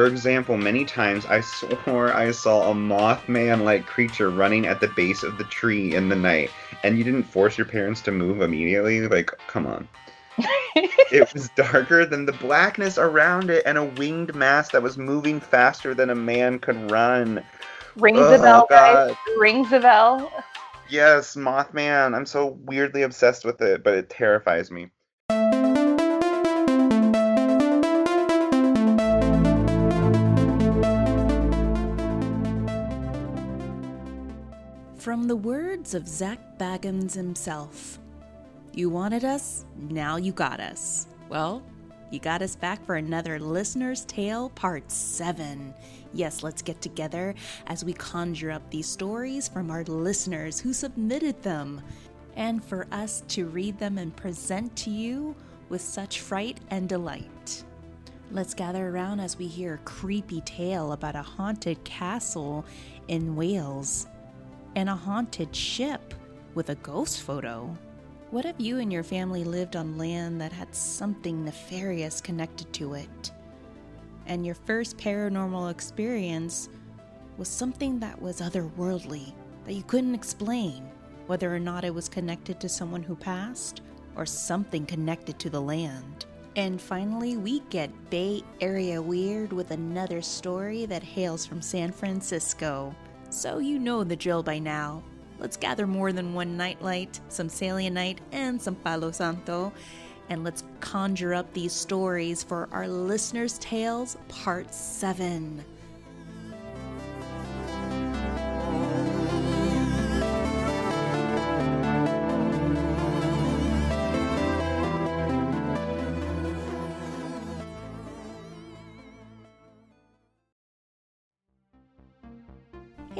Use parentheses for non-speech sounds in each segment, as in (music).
For example, many times I swore I saw a Mothman like creature running at the base of the tree in the night, and you didn't force your parents to move immediately? Like, come on. (laughs) it was darker than the blackness around it and a winged mass that was moving faster than a man could run. Rings a Oh, bell, guys. Rings a bell. Yes, Mothman. I'm so weirdly obsessed with it, but it terrifies me. The words of Zak Bagans himself You wanted us, now you got us. Well, you got us back for another Listener's Tale Part 7. Yes, let's get together as we conjure up these stories from our listeners who submitted them, and for us to read them and present to you with such fright and delight. Let's gather around as we hear a creepy tale about a haunted castle in Wales and a haunted ship with a ghost photo. What if you and your family lived on land that had something nefarious connected to it? And your first paranormal experience was something that was otherworldly, that you couldn't explain, whether or not it was connected to someone who passed or something connected to the land. And finally, we get Bay Area Weird with another story that hails from San Francisco. So you know the drill by now. Let's gather more than one nightlight, some selenite, and some Palo Santo, and let's conjure up these stories for our listeners' tales, part 7.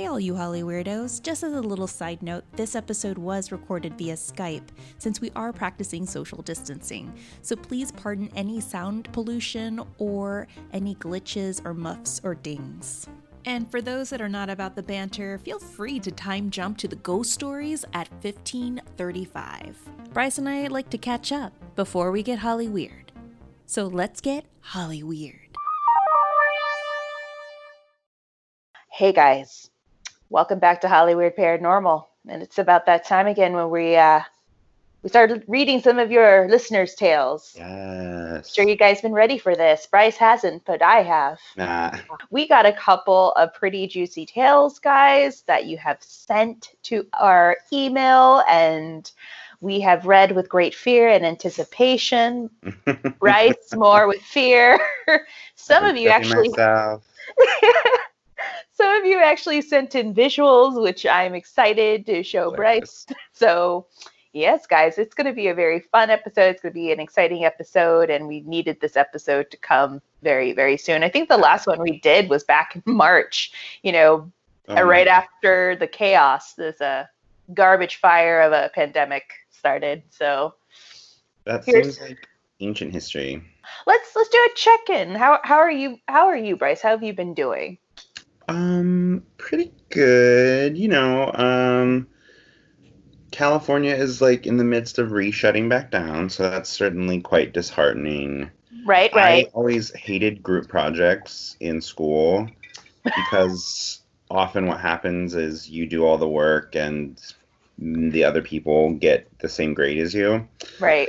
Hey, all you Holly Weirdos. Just as a little side note, this episode was recorded via Skype since we are practicing social distancing. So please pardon any sound pollution or any glitches or muffs or dings. And for those that are not about the banter, feel free to time jump to the ghost stories at 1535. Bryce and I like to catch up before we get Holly Weird. So let's get Holly Weird. Hey guys, welcome back to Holly Weird Paranormal, and it's about that time again when we uh, we started reading some of your listeners' tales. Yes. Sure, you guys been ready for this. Bryce hasn't, but I have. Nah. We got a couple of pretty juicy tales, guys, that you have sent to our email, and we have read with great fear and anticipation. (laughs) Bryce more with fear. (laughs) Some of you actually. (laughs) Some of you actually sent in visuals, which I'm excited to show. Bryce. (laughs) So, yes, guys, it's going to be a very fun episode. It's going to be an exciting episode, and we needed this episode to come very, very soon. I think the last one we did was back in March, you know, Oh right after the chaos, this uh, garbage fire of a pandemic started. So, That here's- seems like ancient history. let's let's do a check-in. How how are you? How are you, Bryce? How have you been doing? Um, pretty good. You know, um, California is like in the midst of re-shutting back down, so that's certainly quite disheartening. Right, right. I always hated group projects in school because often what happens is you do all the work and the other people get the same grade as you. right.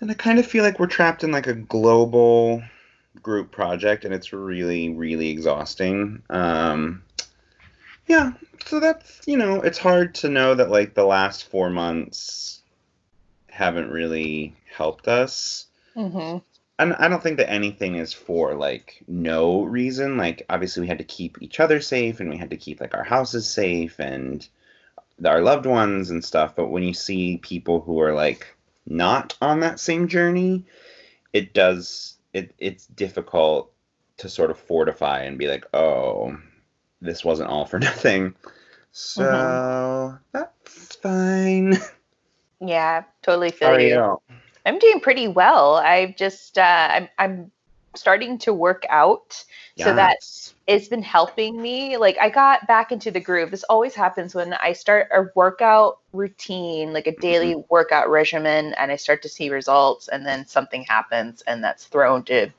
And I kind of feel like we're trapped in like a global group project and it's really, really exhausting. Um, yeah, so that's, you know, it's hard to know that like the last four months haven't really helped us. Mm-hmm. And I don't think that anything is for like no reason. Like obviously we had to keep each other safe and we had to keep like our houses safe and our loved ones and stuff. But when you see people who are like not on that same journey, it does it it's difficult to sort of fortify and be like, oh, this wasn't all for (laughs) nothing. So that's fine. (laughs) Yeah, totally feel How are you. you? I'm doing pretty well. I've just uh, I'm I'm starting to work out, so that it's been helping me. Like I got back into the groove. This always happens when I start a workout routine, like a daily workout regimen, and I start to see results, and then something happens, and that's thrown to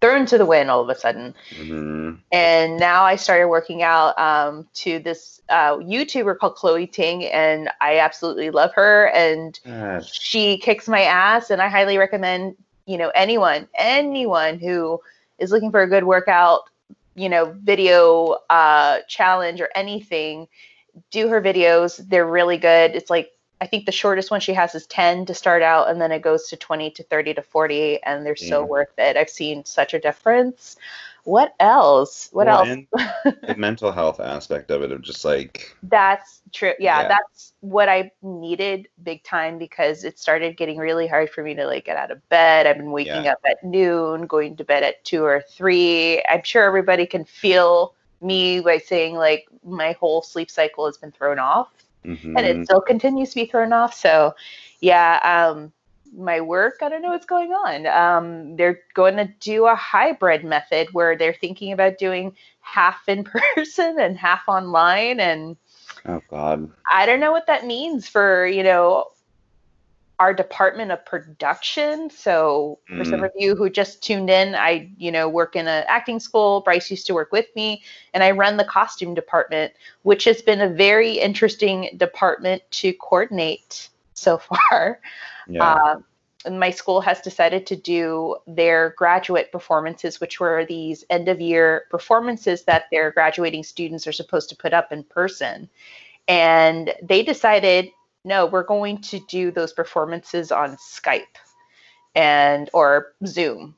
thrown to the wind all of a sudden. hmm And now I started working out um, to this uh, YouTuber called Chloe Ting, and I absolutely love her. And Gosh. she kicks my ass, and I highly recommend you know anyone, anyone who is looking for a good workout, you know, video uh, challenge or anything, do her videos. They're really good. It's like I think the shortest one she has is 10 to start out, and then it goes to 20 to 30 to 40, and they're so worth it. I've seen such a difference. What else? What Well, else? (laughs) the mental health aspect of it of just like That's true. Yeah, Yeah. that's what I needed big time because it started getting really hard for me to like get out of bed. I've been waking Yeah. up at noon, going to bed at two or three. I'm sure everybody can feel me by saying like my whole sleep cycle has been thrown off and it mhm. still continues to be thrown off. So, yeah, um, my work, I don't know what's going on. Um, they're going to do a hybrid method where they're thinking about doing half in (laughs) person and half online. And oh god. I don't know what that means for, you know, our department of production. So for some Mm. of you who just tuned in, I, you know, work in an acting school. Bryce used to work with me and I run the costume department, which has been a very interesting department to coordinate so (laughs) far. Yeah. Uh, and my school has decided to do their graduate performances, which were these end of year performances that their graduating students are supposed to put up in person. And they decided, no, we're going to do those performances on Skype and or Zoom.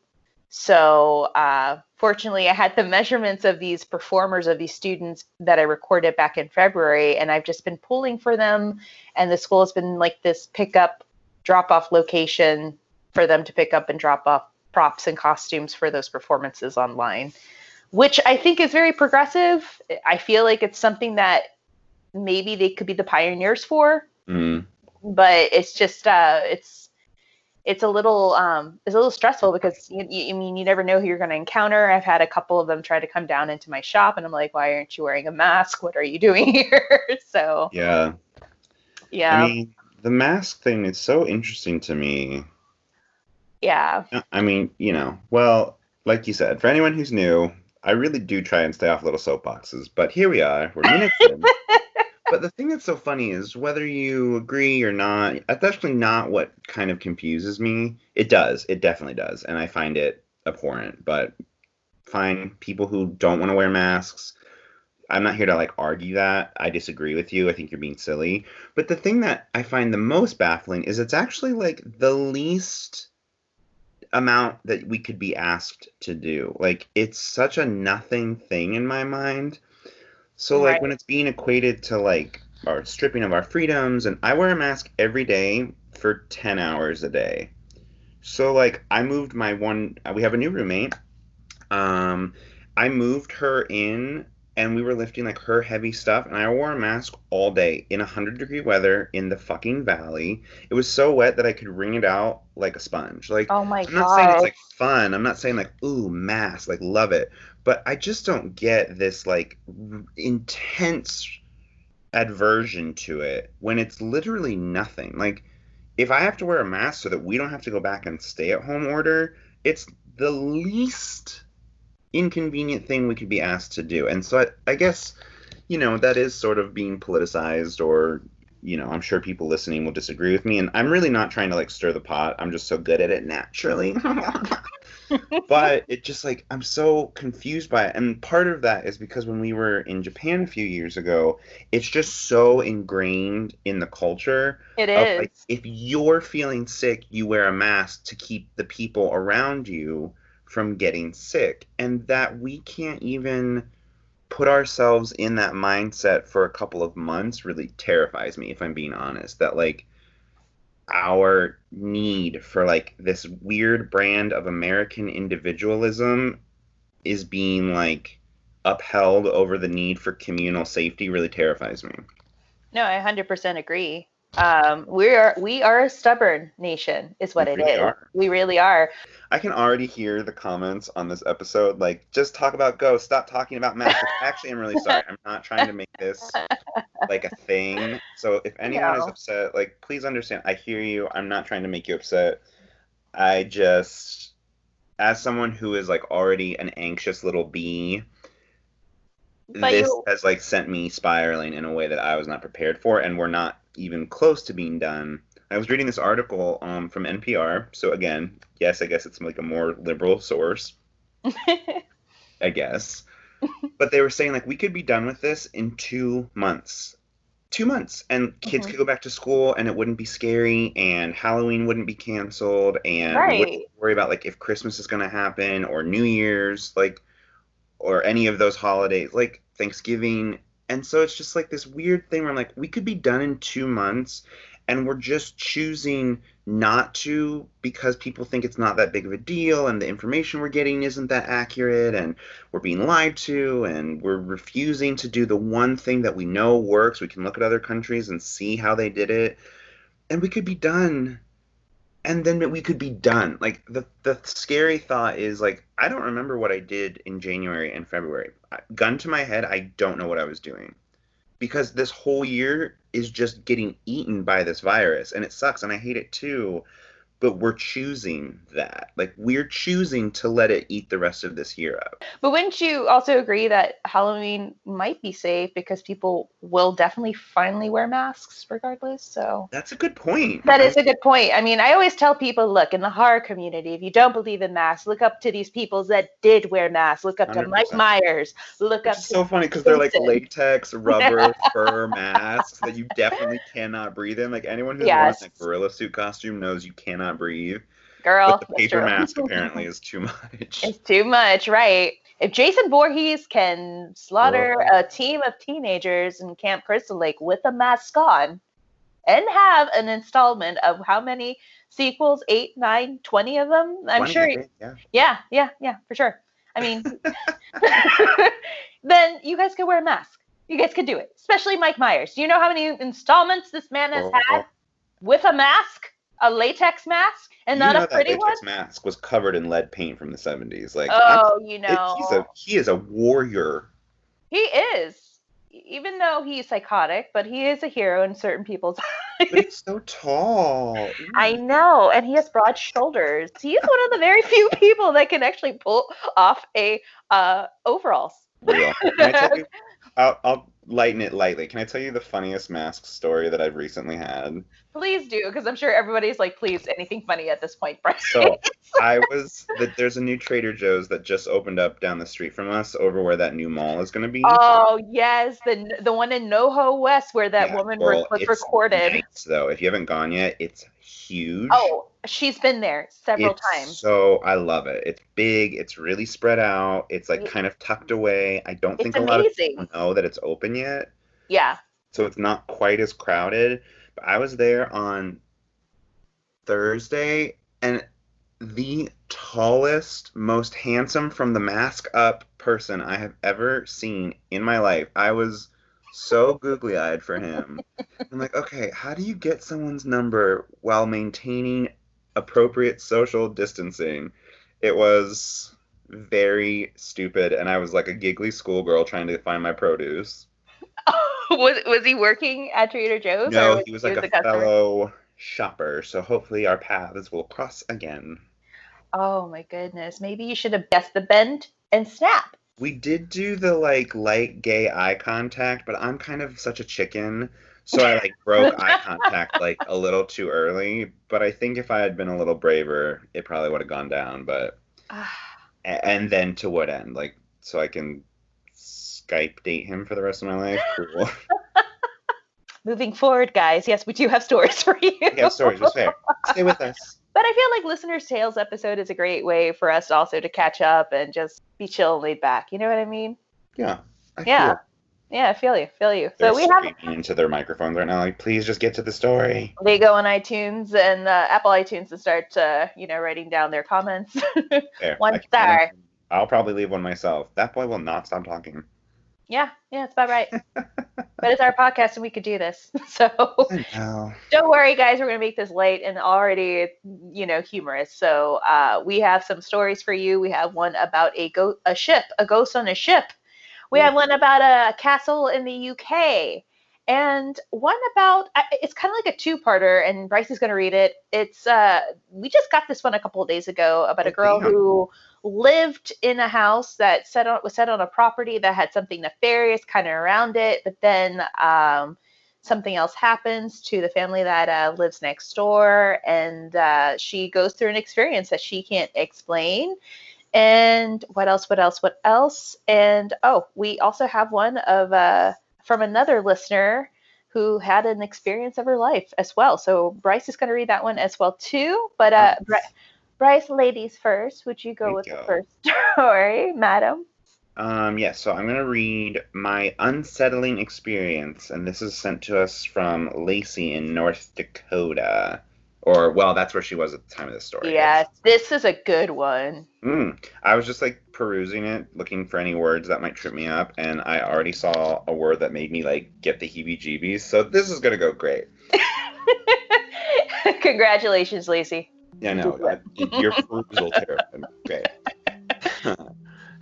So uh, fortunately, I had the measurements of these performers of these students that I recorded back in February, and I've just been pulling for them. And the school has been like this pickup, drop off location for them to pick up and drop off props and costumes for those performances online, which I think is very progressive. I feel like it's something that maybe they could be the pioneers for Mm. but it's just uh it's it's a little um it's a little stressful because you, you I mean you never know who you're going to encounter. I've had a couple of them try to come down into my shop and I'm like, why aren't you wearing a mask? What are you doing (laughs) here? (laughs) so Yeah. yeah, I mean, the mask thing is so interesting to me. yeah, I mean, you know, well, like you said, for anyone who's new, I really do try and stay off little soapboxes, but here we are. We're minutes (laughs) in. But the thing that's so funny is whether you agree or not, that's actually not what kind of confuses me. It does. It definitely does. And I find it abhorrent. But fine, people who don't want to wear masks, I'm not here to like argue that. I disagree with you. I think you're being silly. But the thing that I find the most baffling is it's actually like the least amount that we could be asked to do. Like it's such a nothing thing in my mind. So like when it's being equated to like our stripping of our freedoms and I wear a mask every day for 10 hours a day. So like I moved my one uh, we have a new roommate. Um I moved her in and we were lifting like her heavy stuff and I wore a mask all day in 100 degree weather in the fucking valley. It was so wet that I could wring it out like a sponge. Like oh my I'm not saying it's like fun. I'm not saying like ooh mask, like love it. But I just don't get this like r- intense aversion to it when it's literally nothing. Like if I have to wear a mask so that we don't have to go back and stay at home order, it's the least inconvenient thing we could be asked to do. And so I, I guess you know that is sort of being politicized or you know, I'm sure people listening will disagree with me, and I'm really not trying to like stir the pot. I'm just so good at it naturally. (laughs) but it just like I'm so confused by it, and part of that is because when we were in Japan a few years ago, it's just so ingrained in the culture it of like if you're feeling sick, you wear a mask to keep the people around you from getting sick, and that we can't even put ourselves in that mindset for a couple of months really terrifies me if I'm being honest that like our need for like this weird brand of American individualism is being like upheld over the need for communal safety really terrifies me. No, I 100% agree. Um, we are we are a stubborn nation, is what We it really is. are. We really are. I can already hear the comments on this episode like just talk about ghosts, stop talking about masks. Actually, I'm really sorry. I'm not trying to make this like a thing. So if (laughs) anyone is upset, like please understand. I hear you. I'm not trying to make you upset. I just as someone who is like already an anxious little bee, But this you- has like sent me spiraling in a way that I was not prepared for, and we're not even close to being done. I was reading this article um, from NPR. So again, yes, I guess it's like a more liberal source. (laughs) I guess. but they were saying like we could be done with this in two months. Two months, and kids Mhm. could go back to school, and it wouldn't be scary, and Halloween wouldn't be canceled, and we wouldn't worry about like if Christmas is going to happen or New Year's, like, or any of those holidays, like Thanksgiving. And so it's just like this weird thing where I'm like, we could be done in two months, and we're just choosing not to because people think it's not that big of a deal, and the information we're getting isn't that accurate, and we're being lied to, and we're refusing to do the one thing that we know works. We can look at other countries and see how they did it, and we could be done. And then we could be done. Like the the scary thought is like I don't remember what I did in January and February. Gun to my head, I don't know what I was doing because this whole year is just getting eaten by this virus and it sucks and I hate it too. But we're choosing that. Like we're choosing to let it eat the rest of this year up. But wouldn't you also agree that Halloween might be safe because people will definitely finally wear masks regardless? So That's a good point. that is a good point. I mean, I always tell people, look, in the horror community, if you don't believe in masks, look up to these people that did wear masks. Look up to Mike 100%. Myers. Look Which up to so funny because they're like latex, (laughs) rubber, fur masks that you definitely cannot breathe in. Like anyone who's Yes. worn a gorilla suit costume knows you cannot breathe. girl. but the paper mask (laughs) apparently is too much. It's too much, right? If Jason Voorhees can slaughter Whoa. a team of teenagers in Camp Crystal Lake with a mask on and have an installment of how many sequels? Eight, nine, twenty of them? I'm Funny, sure. Think, yeah. Yeah, yeah, yeah, for sure. I mean, (laughs) (laughs) then you guys could wear a mask. You guys could do it, especially Mike Myers. Do you know how many installments this man has Oh. had oh. with a mask, a latex mask, and You not a pretty that one? latex mask was covered in lead paint from the 70s. Like, I'm- Oh, you it- know, he's a he is a warrior. he is. Even though he's psychotic, but he is a hero in certain people's eyes. (laughs) But he's so tall. I know, and he has broad shoulders. He's one of the very few (laughs) people that can actually pull off a uh, overalls. Real. (laughs) Can I tell you? I'll, I'll lighten it lightly. Can I tell you the funniest mask story that I've recently had? Please do, because I'm sure everybody's like, please, anything funny at this point, Brian. So (laughs) I was there's a new Trader Joe's that just opened up down the street from us, over where that new mall is going to be. oh yes, the the one in NoHo West where that Yeah, woman well, was recorded. nice, though, if you haven't gone yet, it's huge. Oh, she's been there several It's times. So I love it. It's big. It's really spread out. It's like kind of tucked away. I don't It's think a lot of people know that it's open yet, Yeah. so it's not quite as crowded. I was there on Thursday, and the tallest, most handsome from the mask up person I have ever seen in my life. I was so googly eyed for him. I'm like, okay, how do you get someone's number while maintaining appropriate social distancing? It was very stupid, and I was like a giggly schoolgirl trying to find my produce. (laughs) was was he working at Trader Joe's? No, he was like a customer? fellow shopper, so hopefully our paths will cross again. Oh my goodness. Maybe you should have guessed the bend and snap. We did do the like light gay eye contact, but I'm kind of such a chicken, so I like broke eye contact (laughs) like a little too early. But I think if I had been a little braver, it probably would have gone down. But ah. and then to what end? Like so I can Skype date him for the rest of my life. Cool. (laughs) Moving forward, guys, yes, we do have stories for you. yeah, stories was fair. Stay with us. (laughs) But I feel like listeners' tales episode is a great way for us also to catch up and just be chill and laid back. You know what I mean? Yeah. I Yeah. feel Yeah, I feel you. Feel you. They're So we have screaming into their microphones right now. Like, please just get to the story. they go on iTunes and uh, Apple iTunes to start, uh, you know, writing down their comments. (laughs) One star. I'll probably leave one myself. That boy will not stop talking. Yeah, yeah, it's about right. (laughs) but it's our podcast and we could do this. (laughs) So don't worry, guys. We're going to make this light and already, you know, humorous. So uh, we have some stories for you. We have one about a go- a ship, a ghost on a ship. We have one about a castle in the UK, and one about it's kind of like a two-parter, and Bryce is going to read it. It's uh, we just got this one a couple of days ago about a girl who lived in a house that set on was set on a property that had something nefarious kind of around it, but then um, something else happens to the family that uh, lives next door, and uh, she goes through an experience that she can't explain. And what else? What else? What else? And oh, we also have one of uh, from another listener who had an experience of her life as well. So Bryce is going to read that one as well too. But uh, Bryce, ladies first. Would you go with the first (laughs) story, madam? Um, yes, yeah, so I'm going to read my unsettling experience, and this is sent to us from Lacey in North Dakota. Or, well, that's where she was at the time of the story. Yes, this is a good one. Mm, I was just like perusing it, looking for any words that might trip me up, and I already saw a word that made me like get the heebie jeebies, so this is going to go great. (laughs) Congratulations, Lacey. Yeah, no, your (laughs) perusal terrified. Great. (laughs)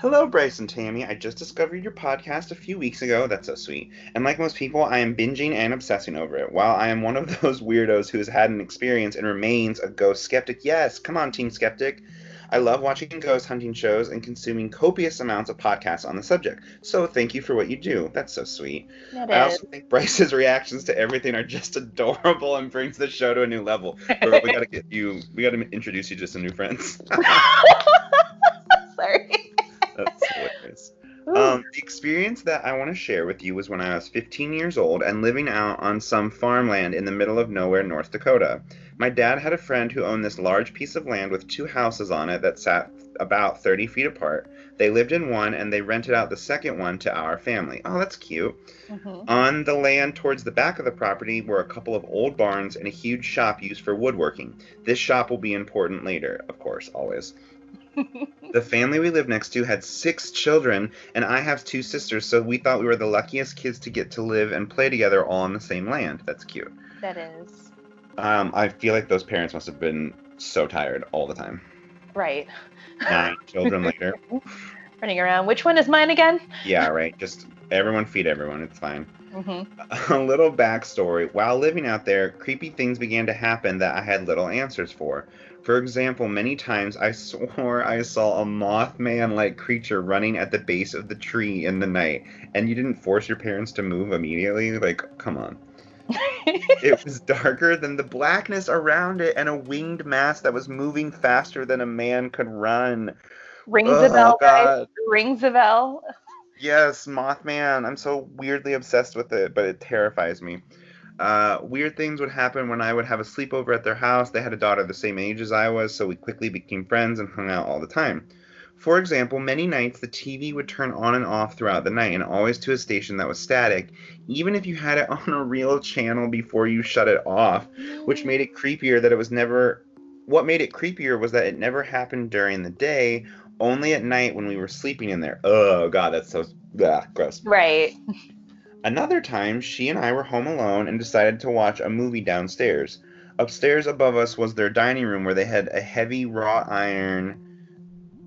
Hello, Bryce and Tammy. I just discovered your podcast a few weeks ago. That's so sweet. And like most people, I am binging and obsessing over it. While I am one of (laughs) those weirdos who has had an experience and remains a ghost skeptic, yes, come on, Team Skeptic. I love watching ghost hunting shows and consuming copious amounts of podcasts on the subject. So thank you for what you do. That's so sweet. That I is. also think Bryce's reactions to everything are just (laughs) adorable and brings the show to a new level. we gotta get you. We gotta introduce you to some new friends. (laughs) (laughs) Sorry. That's hilarious. Um, the experience that I want to share with you was when I was 15 years old and living out on some farmland in the middle of nowhere, North Dakota. My dad had a friend who owned this large piece of land with two houses on it that sat about 30 feet apart. They lived in one and they rented out the second one to our family. Oh, that's cute. Mm-hmm. On the land towards the back of the property were a couple of old barns and a huge shop used for woodworking. This shop will be important later, of course, always. (laughs) the family we lived next to had six children, and I have two sisters, so we thought we were the luckiest kids to get to live and play together all on the same land. That's cute. That is. Um, I feel like those parents must have been so tired all the time. Right. Nine (laughs) children later. Running around. Which one is mine again? Yeah, right. Just everyone feed everyone. It's fine. Mm-hmm. (laughs) A little backstory. While living out there, creepy things began to happen that I had little answers for. For example, many times I swore I saw a Mothman like creature running at the base of the tree in the night, and you didn't force your parents to move immediately? Like, come on. (laughs) it was darker than the blackness around it and a winged mass that was moving faster than a man could run. Rings oh, a bell, God. guys. Rings a bell. Yes, Mothman. I'm so weirdly obsessed with it, but it terrifies me. Uh, weird things would happen when I would have a sleepover at their house. They had a daughter the same age as I was, so we quickly became friends and hung out all the time. For example, many nights the TV would turn on and off throughout the night and always to a station that was static, even if you had it (laughs) on a real channel before you shut it off, which made it creepier that it was never. What made it creepier was that it never happened during the day, only at night when we were sleeping in there. Oh, God, that's so. Ugh, gross. Right. (laughs) Another time, she and I were home alone and decided to watch a movie downstairs. Upstairs above us was their dining room where they had a heavy wrought iron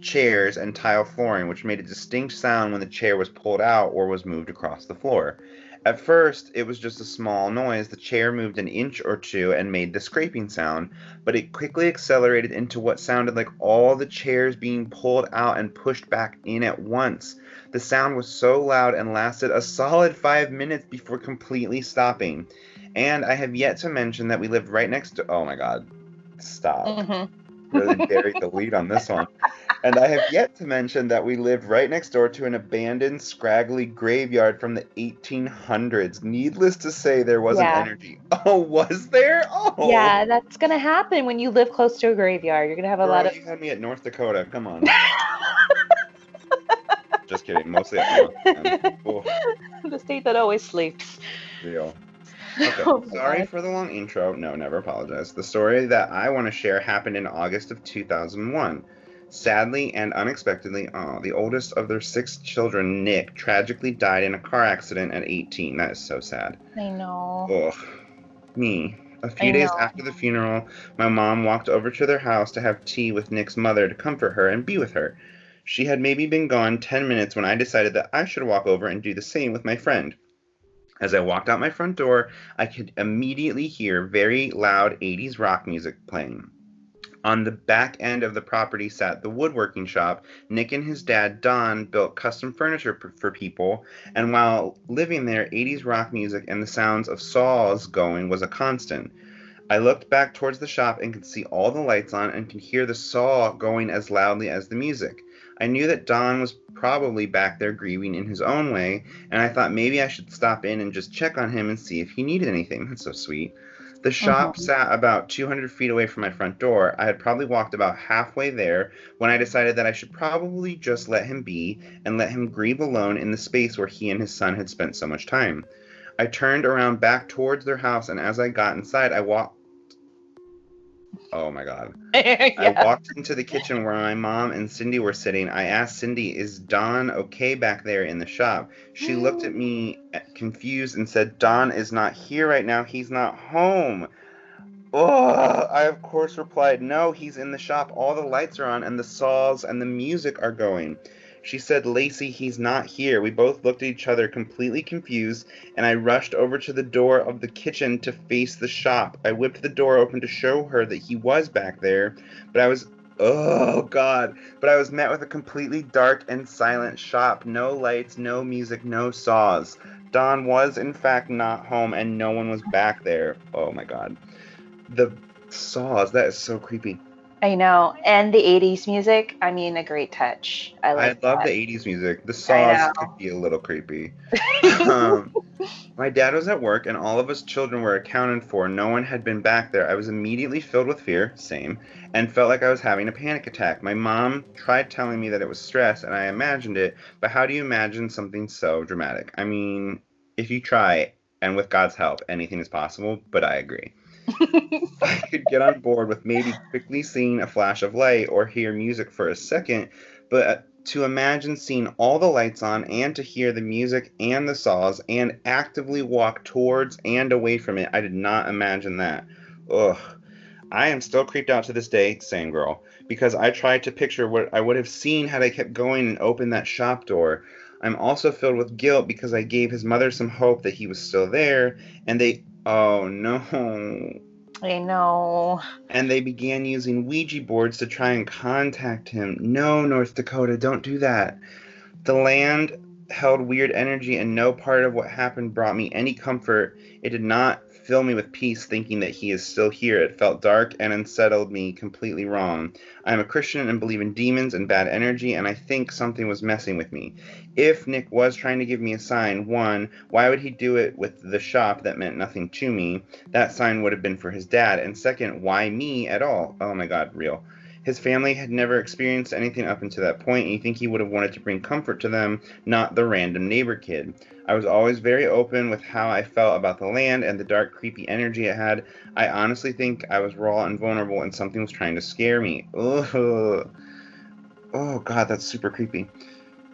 chairs and tile flooring, which made a distinct sound when the chair was pulled out or was moved across the floor. At first, it was just a small noise. The chair moved an inch or two and made the scraping sound, but it quickly accelerated into what sounded like all the chairs being pulled out and pushed back in at once. The sound was so loud and lasted a solid five minutes before completely stopping. And I have yet to mention that we lived right next to. Oh my god. Stop. Mm-hmm really (laughs) buried the lead on this one. And I have yet to mention that we lived right next door to an abandoned, scraggly graveyard from the 1800s. Needless to say, there was yeah. an energy. (laughs) Oh, was there? Oh. Yeah, that's gonna happen when you live close to a graveyard. You're gonna have a Girl, lot of. You had me at North Dakota. Come on. (laughs) Just kidding. Mostly at. (laughs) The state that always sleeps. Real. (laughs) Okay. Oh Sorry for the long intro. No, never apologize. The story that I want to share happened in August of 2001. Sadly and unexpectedly, oh, the oldest of their six children, Nick, tragically died in a car accident at 18. That is so sad. I know. Ugh. Me. A few I days know. after the funeral, my mom walked over to their house to have tea with Nick's mother to comfort her and be with her. She had maybe been gone 10 minutes when I decided that I should walk over and do the same with my friend. As I walked out my front door, I could immediately hear very loud 80s rock music playing. On the back end of the property sat the woodworking shop. Nick and his dad, Don, built custom furniture p- for people, and while living there, 80s rock music and the sounds of saws going was a constant. I looked back towards the shop and could see all the lights on and could hear the saw going as loudly as the music. I knew that Don was probably back there grieving in his own way, and I thought maybe I should stop in and just check on him and see if he needed anything. That's so sweet. The shop Mhm. sat about 200 feet away from my front door. I had probably walked about halfway there when I decided that I should probably just let him be and let him grieve alone in the space where he and his son had spent so much time. I turned around back towards their house, and as I got inside, I walked. Oh my god. (laughs) I walked into the kitchen where my mom and Cindy were sitting. I asked Cindy, Is Don okay back there in the shop? She looked at me uh, confused and said, Don is not here right now. He's not home. Oh, I of course replied, No, he's in the shop. All the lights are on and the saws and the music are going. She said, Lacey, he's not here. We both looked at each other completely confused, and I rushed over to the door of the kitchen to face the shop. I whipped the door open to show her that he was back there, but I was oh god, but I was met with a completely dark and silent shop. No lights, no music, no saws. Don was in fact not home and no one was back there. Oh my god. The saws, that is so creepy. I know. And the 80s music, I mean, a great touch. I I love that. the 80s music. The songs could be a little creepy. (laughs) um, my dad was at work and all of us children were accounted for. No one had been back there. I was immediately filled with fear, same, and felt like I was having a panic attack. My mom tried telling me that it was stress and I imagined it, but how do you imagine something so dramatic? I mean, if you try, and with God's help, anything is possible, but I agree. (laughs) I could get on board with maybe quickly seeing a flash of light or hear music for a second, but uh, to imagine seeing all the lights on and to hear the music and the saws and actively walk towards and away from it, I did not imagine that. Ugh. I am still creeped out to this day, same girl, because I tried to picture what I would have seen had I kept going and opened that shop door. I'm also filled with guilt because I gave his mother some hope that he was still there, and they. Oh no. I know. and they began using Ouija boards to try and contact him. No, North Dakota, don't do that. The land held weird energy, and no part of what happened brought me any comfort. It did not fill me with peace thinking that he is still here. It felt dark and unsettled me completely wrong. I am a Christian and believe in demons and bad energy, and I think something was messing with me. If Nick was trying to give me a sign, one, why would he do it with the shop that meant nothing to me? That sign would have been for his dad. And second, why me at all? Oh my god, real. His family had never experienced anything up until that point, and you think he would have wanted to bring comfort to them, not the random neighbor kid. I was always very open with how I felt about the land and the dark, creepy energy it had. I honestly think I was raw and vulnerable, and something was trying to scare me. Ugh. Oh god, that's super creepy.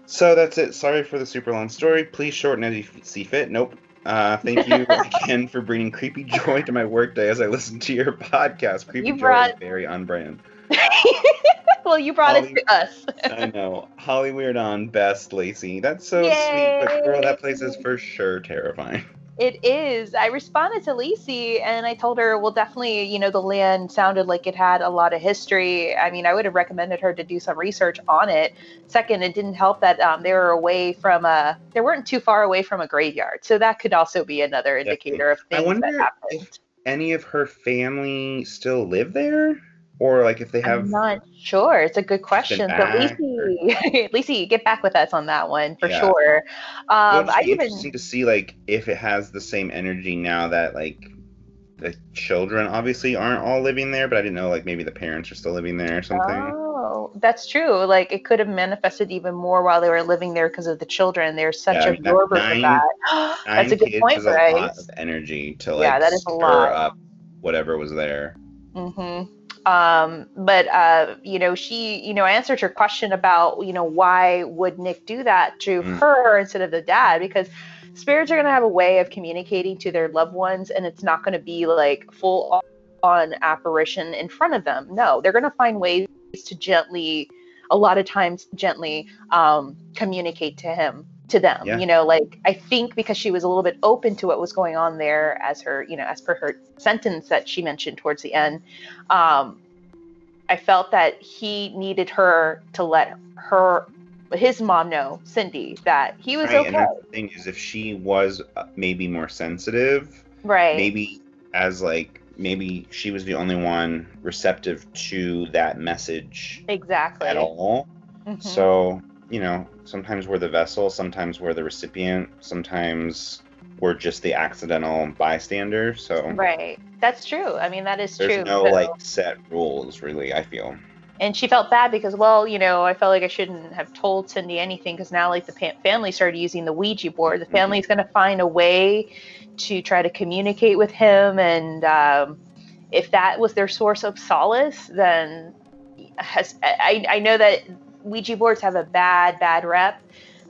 So that's it. Sorry for the super long story. Please shorten as you see fit. Nope. Uh, thank you (laughs) again for bringing creepy joy to my workday as I listen to your podcast. Creepy You joy is very on brand. (laughs) well, you brought Holly- it to us. (laughs) I know. Holly Weird on best, Lacey. That's so sweet, but girl, that place is for sure terrifying. It is. I responded to Lacey and I told her, well, definitely, you know, the land sounded like it had a lot of history. I mean, I would have recommended her to do some research on it. Second, it didn't help that um, they were away from a, they weren't too far away from a graveyard. So that could also be another indicator of I things wonder that happened. Any of her family still live there? Or like if they have I'm not sure. It's a good question. So Lacey, Lacey, get back with us on that one for Yeah. sure. Well, Um, just I even to see like if it has the same energy now that like the children obviously aren't all living there, but I didn't know like maybe the parents are still living there or something. Oh, that's true. Like it could have manifested even more while they were living there because of the children. They're such Yeah, I mean, that absorber for nine- that. (gasps) That's a good point, is a lot of energy to like Yeah, that is a lot. up whatever was there. hmm Um, but uh, you know, she, you know, answered her question about, you know, why would Nick do that to Mm. her instead of the dad? Because spirits are going to have a way of communicating to their loved ones, and it's not going to be like full on apparition in front of them. No, they're going to find ways to gently, a lot of times, gently um, communicate to him to them. Yeah. You know, like I think because she was a little bit open to what was going on there as her, you know, as per her sentence that she mentioned towards the end. Um, I felt that he needed her to let her his mom know, Cindy, that he was Right, and okay. that's the thing is, if she was uh, maybe more sensitive, Right. maybe as like maybe she was the only one receptive to that message exactly. at all. Mhm. So you know, sometimes we're the vessel, sometimes we're the recipient, sometimes we're just the accidental bystander. So Right. That's true. I mean, that is there's true. There's no So- like set rules, really. I feel. and she felt bad because, well, you know, I felt like I shouldn't have told Cindy anything because now, like, the family started using the Ouija board. The Mhm. family's going to find a way to try to communicate with him. And um, if that was their source of solace, then has, I, I know that Ouija boards have a bad, bad rep.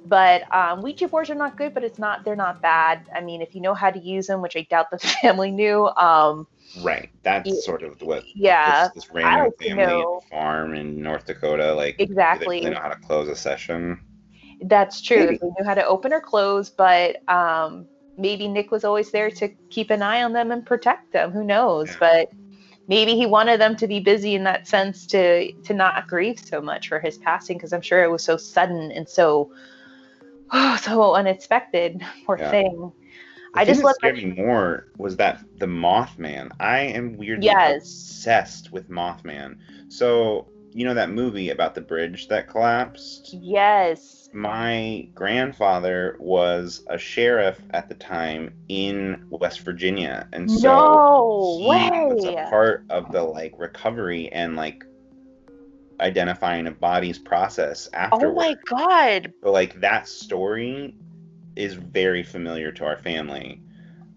But um, Ouija boards are not good, but it's not, they're not bad. I mean, if you know how to use them, which I doubt the (laughs) family knew, um, Right. That's Yeah. sort of what yeah, this, this random family know- farm in North Dakota, like exactly. they know how to close a session. That's true. Maybe. They knew how to open or close, but um, maybe Nick was always there to keep an eye on them and protect them. Who knows? Yeah. But maybe he wanted them to be busy in that sense to to not grieve so much for his passing because I'm sure it was so sudden and so oh, (sighs) so unexpected. Poor Yeah. thing. The I thing just love scared me more was that the Mothman. I am weirdly Yes. obsessed with Mothman. So you know that movie about the bridge that collapsed. Yes. My grandfather was a sheriff at the time in West Virginia, and so no he was a part of the like recovery and like identifying a body's process after Oh my god. But like that story is very familiar to our family.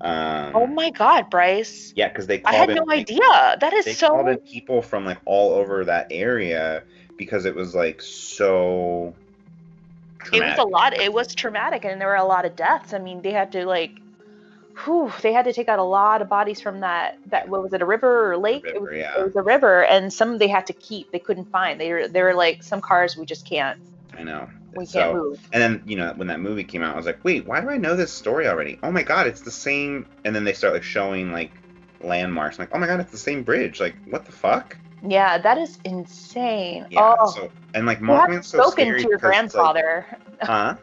Um, Oh my god, Bryce. Yeah, because they I had in, no like, idea. That is They so called in people from like all over that area because it was like so. It was a lot it was traumatic and there were a lot of deaths i mean they had to like whew, they had to take out a lot of bodies from that that what was it a river or lake it, was, yeah. it was a river and some they had to keep they couldn't find they were they were like some cars we just can't I know. we so, can't move And then you know when that movie came out, I was like, wait, why do I know this story already? Oh my god, it's the same. And then they start like showing like landmarks. I'm like, oh my god, it's the same bridge. Like, what the fuck? Yeah that is insane Yeah. oh So and like have Mothman's so spoken scary to your because it's, like- grandfather (laughs) huh?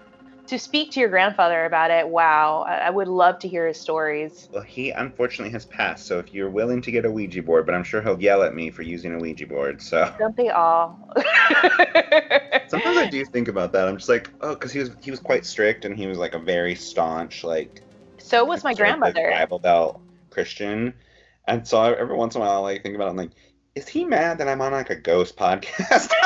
to speak to your grandfather about it wow I, I would love to hear his stories Well, he unfortunately has passed. So if you're willing to get a Ouija board, but I'm sure he'll yell at me for using a Ouija board. So (laughs) don't they all (laughs) sometimes I do think about that. I'm just like, oh, because he was he was quite strict and he was like a very staunch like so was my grandmother Bible Belt Christian. And so I- every once in a while, I like think about it. I'm like, is he mad that I'm on like a ghost podcast? (laughs)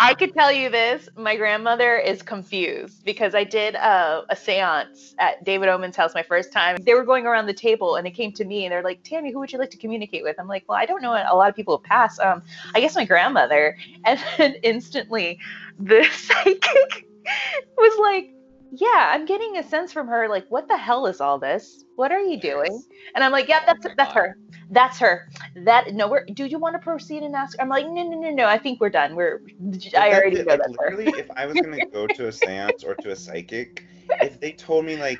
I could tell you this. My grandmother is confused because I did a, a seance at David Oman's house my first time. They were going around the table and it came to me and they're like, Tammy, who would you like to communicate with? I'm like, well, I don't know. A lot of people have passed. Um, I guess my grandmother. (laughs) And then instantly the (laughs) psychic was like, yeah, I'm getting a sense from her, like, what the hell is all this? What are you doing? And I'm like, yeah, that's Oh that's God. her. That's her. That no, we're. Do you want to proceed and ask? I'm like, no, no, no, no. I think we're done. We're. I already it, know like, that's her. literally, if I was gonna go to a seance or to a psychic, if they told me like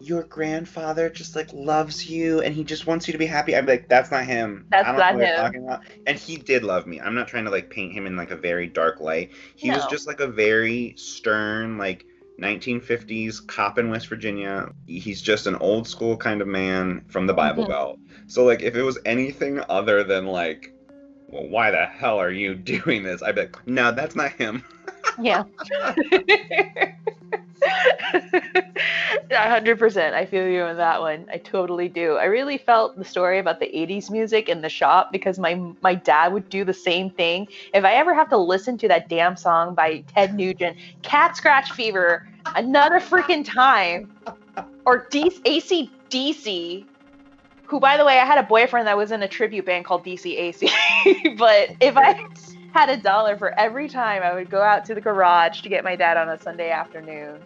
your grandfather just like loves you and he just wants you to be happy, I'd be like, that's not him. That's I don't not know what him. talking about. And he did love me. I'm not trying to like paint him in like a very dark light. He was just like a very stern, like 1950s cop in West Virginia. He's just an old school kind of man from the Bible Mhm. Belt. So like if it was anything other than like well, why the hell are you (laughs) doing this? I'd be like, no, that's not him. Yeah. (laughs) (laughs) Hundred percent. I feel you on that one. I totally do. I really felt the story about the '80s music in the shop because my my dad would do the same thing. If I ever have to listen to that damn song by Ted Nugent, "Cat Scratch Fever," another freaking time, or D- who, by the way, I had a boyfriend that was in a tribute band called DC/AC. (laughs) but if I had a dollar for every time I would go out to the garage to get my dad on a Sunday afternoon,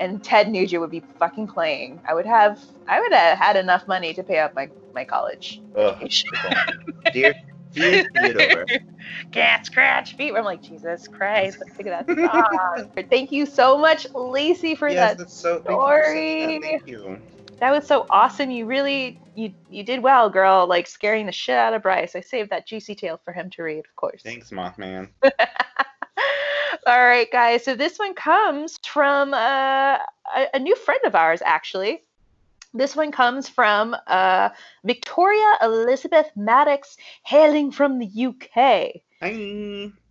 and Ted Nugent would be fucking playing. I would have, I would have had enough money to pay up my my college. Ugh. dear Feet, feet over. Can't scratch feet. I'm like, Jesus Christ, (laughs) let's figure that song. Thank you so much, Lacey, for yes, that so. story. Thank you. Thank you. That was so awesome. You really you you did well, girl. Like scaring the shit out of Bryce. I saved that juicy tale for him to read, of course. Thanks, Mothman. (laughs) All right, guys. So this one comes from uh, a, a new friend of ours, actually. This one comes from uh, Victoria Elizabeth Maddox, hailing from the UK.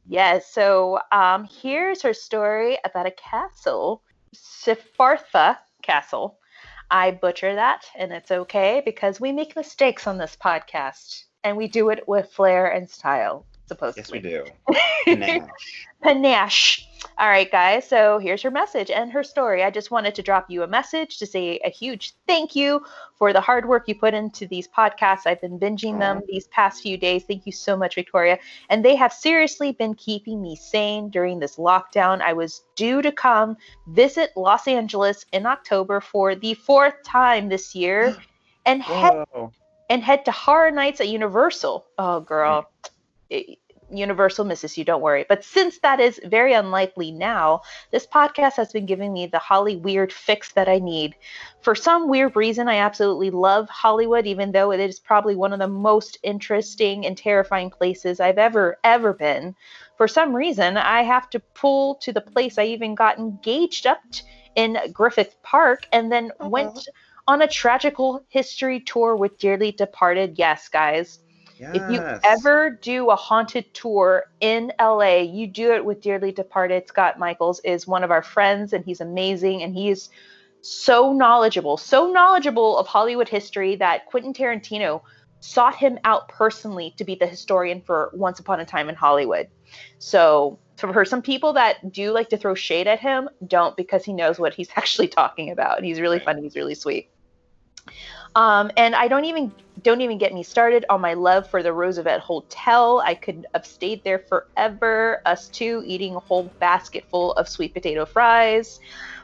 Yes, so um, here's her story about a castle, Sifartha Castle. I butcher that, and it's okay because we make mistakes on this podcast, and we do it with flair and style, supposedly. Yes, we do. Panache. (laughs) Panache. All right, guys. So here's her message and her story. I just wanted to drop you a message to say a huge thank you for the hard work you put into these podcasts. I've been binging them these past few days. Thank you so much, Victoria. And they have seriously been keeping me sane during this lockdown. I was due to come visit Los Angeles in October for the fourth time this year (gasps) and head and head to Horror Nights at Universal. Oh, girl. Hmm. It- Universal misses you, don't worry. But since that is very unlikely now, this podcast has been giving me the Holly weird fix that I need. For some weird reason, I absolutely love Hollywood, even though it is probably one of the most interesting and terrifying places I've ever, ever been. For some reason, I have to pull to the place I even got engaged up in Griffith Park and then oh, went on a tragical history tour with dearly departed. Yes, guys. If you ever do a haunted tour in LA, you do it with Dearly Departed. Scott Michaels is one of our friends and he's amazing and he is so knowledgeable, so knowledgeable of Hollywood history that Quentin Tarantino sought him out personally to be the historian for Once Upon a Time in Hollywood. So, so for some people that do like to throw shade at him, don't because he knows what he's (laughs) actually talking about. And he's really Right. funny, he's really sweet. Um, and I don't even don't even get me started on my love for the Roosevelt Hotel. I could have stayed there forever. Us two eating a whole basket full of sweet potato fries.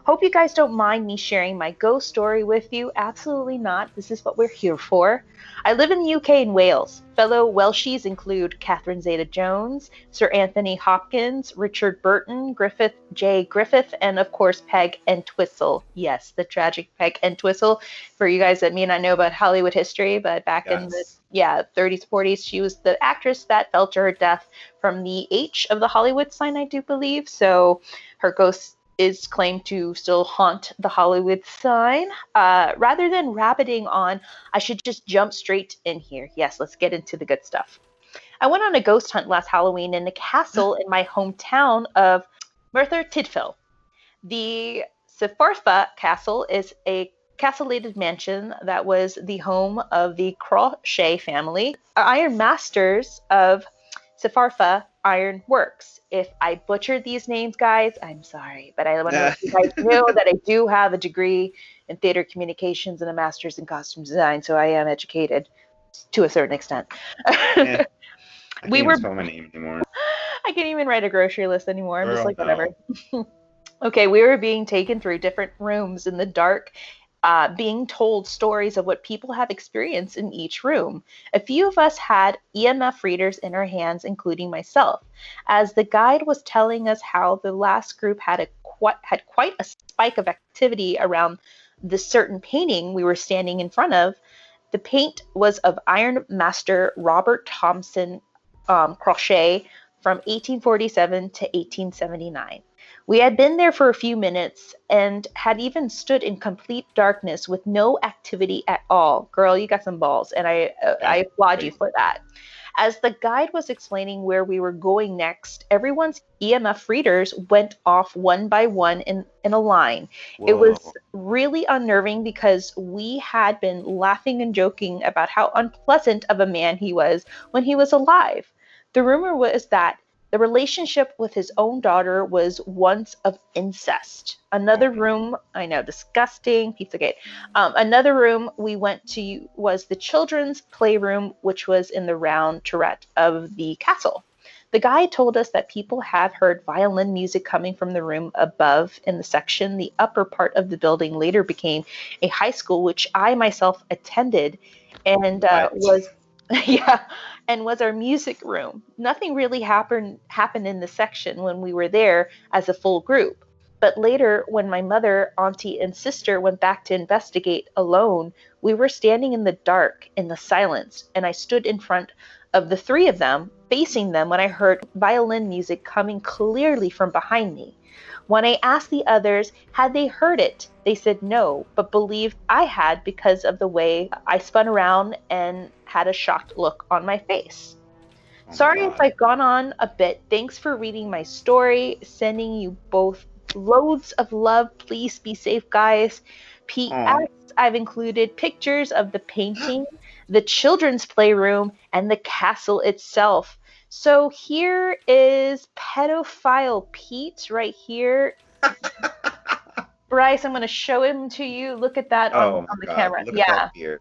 Hope you guys don't mind me sharing my ghost story with you. Absolutely not. This is what we're here for. I live in the UK and Wales. Fellow Welshies include Catherine Zeta Jones, Sir Anthony Hopkins, Richard Burton, Griffith J. Griffith, and of course Peg Entwistle. Yes, the tragic Peg Entwistle. For you guys that may not know about Hollywood history, but back in the yeah 30s, 40s, she was the actress that fell to her death from the H of the Hollywood sign, I do believe. So her ghost is claimed to still haunt the Hollywood sign. Uh, rather than rabbiting on, I should just jump straight in here. Yes, let's get into the good stuff. I went on a ghost hunt last Halloween in a castle in my hometown of Merthyr Tydfil. The Sifartha Castle is a castellated mansion that was the home of the Crawshay family, iron masters of Sifartha Iron Works. If I butchered these names, guys, I'm sorry, but I want to let you guys know (laughs) that I do have a degree in theater communications and a master's in costume design, so I am educated to a certain extent. Yeah. (laughs) We were- spell my name anymore. I can't even write a grocery list anymore. I'm just Girl, like, no. whatever. (laughs) okay, we were being taken through different rooms in the dark, uh, being told stories of what people have experienced in each room. A few of us had EMF readers in our hands, including myself, as the guide was telling us how the last group had a quite had quite a spike of activity around the certain painting we were standing in front of. The paint was of Iron Master Robert Thompson um, Crawshay from 1847 to 1879. We had been there for a few minutes and had even stood in complete darkness with no activity at all. Girl, you got some balls, and I uh, I applaud you for that. As the guide was explaining where we were going next, everyone's EMF readers went off one by one in, in a line. It was really unnerving because we had been laughing and joking about how unpleasant of a man he was when he was alive. The rumor was that the relationship with his own daughter was once of incest. Another room, I know, disgusting, Pizzagate. Um, another room we went to was the children's playroom, which was in the round turret of the castle. The guide told us that people have heard violin music coming from the room above in the section. The upper part of the building later became a high school, which I myself attended and uh, was, (laughs) yeah, and was our music room. Nothing really happened happened in the section when we were there as a full group. But later, when my mother, auntie, and sister went back to investigate alone, we were standing in the dark, in the silence, and I stood in front of the three of them, facing them, when I heard violin music coming clearly from behind me. When I asked the others had they heard it, they said no, but believed I had because of the way I spun around and had a shocked look on my face. Oh my Sorry if I've gone on a bit. Thanks for reading my story. Sending you both loads of love. Please be safe, guys. P.S. Aw. I've included pictures of the painting, the children's playroom, and the castle itself. So here is pedophile Pete right here. (laughs) Bryce, I'm going to show him to you. Look at that on, oh my on the God, camera. Look at yeah.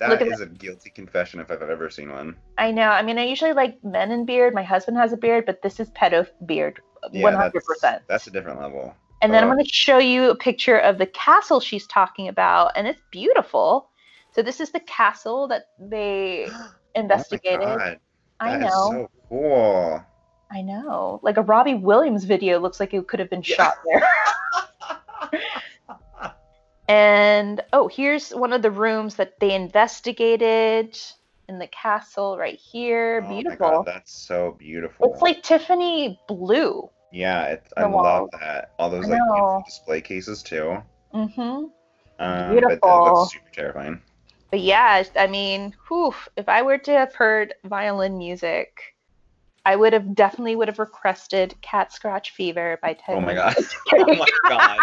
that That at is a guilty confession if I've ever seen one. I know. I mean, I usually like men in beard. My husband has a beard, but this is pedo beard, Yeah, one hundred that's- percent. That's a different level. And then I'm oh. going to show you a picture of the castle she's talking about, and it's beautiful. So this is the castle that they investigated. (gasps) Oh my God, I know. so cool. I know. Like a Robbie Williams video looks like it could have been shot there. (laughs) and oh, here's one of the rooms that they investigated in the castle right here. Oh Beautiful. God, that's so beautiful. It's like Tiffany blue. yeah, it, I love that. All those like beautiful display cases too. Mm-hmm. Um, But that looks super terrifying. But yeah, I mean, whew, if I were to have heard violin music, I would have definitely would have requested "Cat Scratch Fever" by Ted. (laughs) Oh my god. oh (laughs) my god.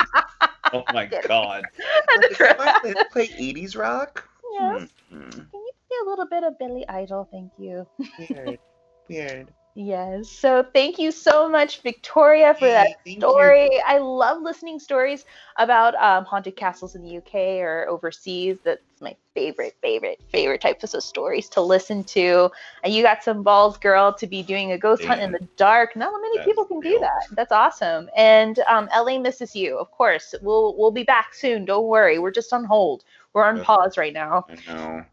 Oh my god. Had to Is that why (laughs) they play 80s rock? Yes. Hmm, Can you play a little bit of Billy Idol? Thank you. Weird. Weird. Yes. So thank you so much, Victoria, for that Hey, thank you. story. I love listening stories about um, haunted castles in the UK or overseas. That's my favorite, favorite, favorite types of stories to listen to. And you got some balls, girl, to be doing a ghost hunt in the dark. Not many That's people can do that. That's awesome. And um, LA misses you, of course. We'll we'll be back soon. Don't worry. We're just on hold. We're on pause right now. I know.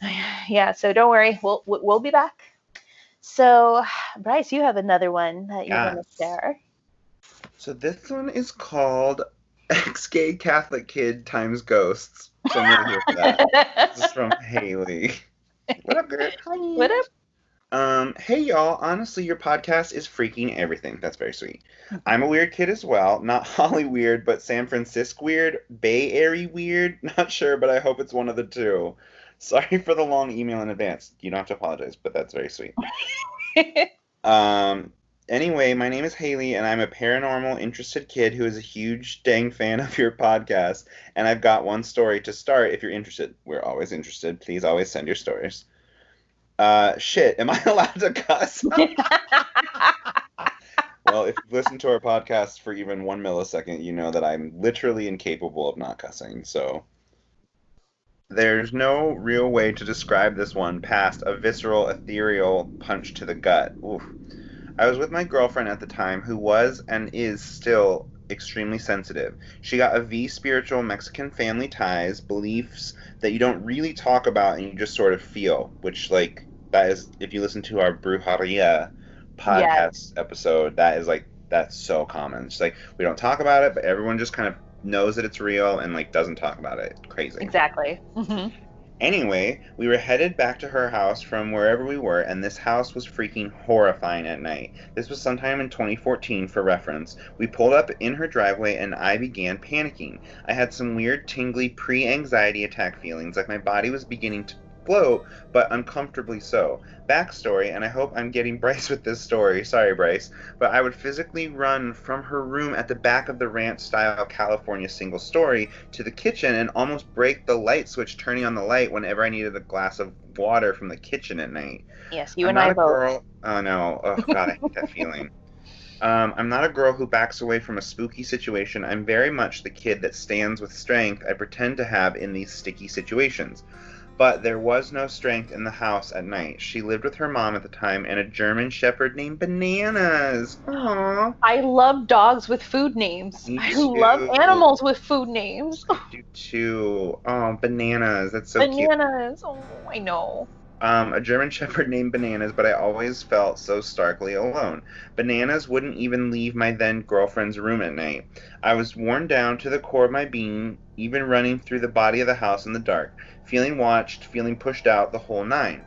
(sighs) Yeah. So don't worry. We'll we'll be back. So, (sighs) Bryce, you have another one that you want to Yes. share. So this one is called (laughs) Ex-Gay Catholic Kid Times Ghosts. So I'm here for that. (laughs) This is from Haley. What up, girl? what up? Um, hey y'all, honestly, your podcast is freaking everything. That's very sweet. I'm a weird kid as well. Not (laughs) Holly weird, but San Francisco weird, Bay Area weird. Not sure, but I hope it's one of the two. (laughs) Sorry for the long email in advance. You don't have to apologize, but that's very sweet. (laughs) Um, anyway, my name is Haley, and I'm a paranormal interested kid who is a huge dang fan of your podcast. And I've got one story to start if you're interested. We're always interested. Please always send your stories. Uh, shit, am I (laughs) allowed to cuss? well, if you've listened to our podcast for even one millisecond, you know that I'm literally incapable of not cussing. So there's no real way to describe this one past a visceral, ethereal punch to the gut. Oof. I was with my girlfriend at the time who was and is still extremely sensitive. She got a V spiritual Mexican family ties, beliefs that you don't really talk about and you just sort of feel, which, like, that is, if you listen to our Brujeria podcast episode, that is like, that's so common. It's like, we don't talk about it, but everyone just kind of knows that it's real and, like, doesn't talk about it. Crazy. exactly. hmm Anyway, we were headed back to her house from wherever we were, and this house was freaking horrifying at night. This was sometime in 2014 for reference. We pulled up in her driveway, and I began panicking. I had some weird, tingly, pre anxiety attack feelings, like my body was beginning to float, but uncomfortably so. Backstory, and I hope I'm getting (laughs) Bryce with this story. Sorry, Bryce. But I would physically run from her room at the back of the ranch style California single story to the kitchen and almost break the light switch turning on the light whenever I needed a glass of water from the kitchen at night. Yes, you I'm and not I a both. girl. Oh no. Oh god, I hate that feeling. (laughs) Um, I'm not a girl who backs away from a spooky situation. I'm very much the kid that stands with strength I pretend to have in these sticky situations. But there was no strength in the house at night. She lived with her mom at the time and a German shepherd named Bananas. Aww. I love dogs with food names. Me I too. love animals with food names. I do too. Oh, Bananas. That's so cute. Bananas. Oh, I know. um, a German Shepherd named Bananas, but I always felt so starkly alone. Bananas wouldn't even leave my then girlfriend's room at night. I was worn down to the core of my being, even running through the body of the house in the dark, feeling watched, feeling pushed out, the whole nine.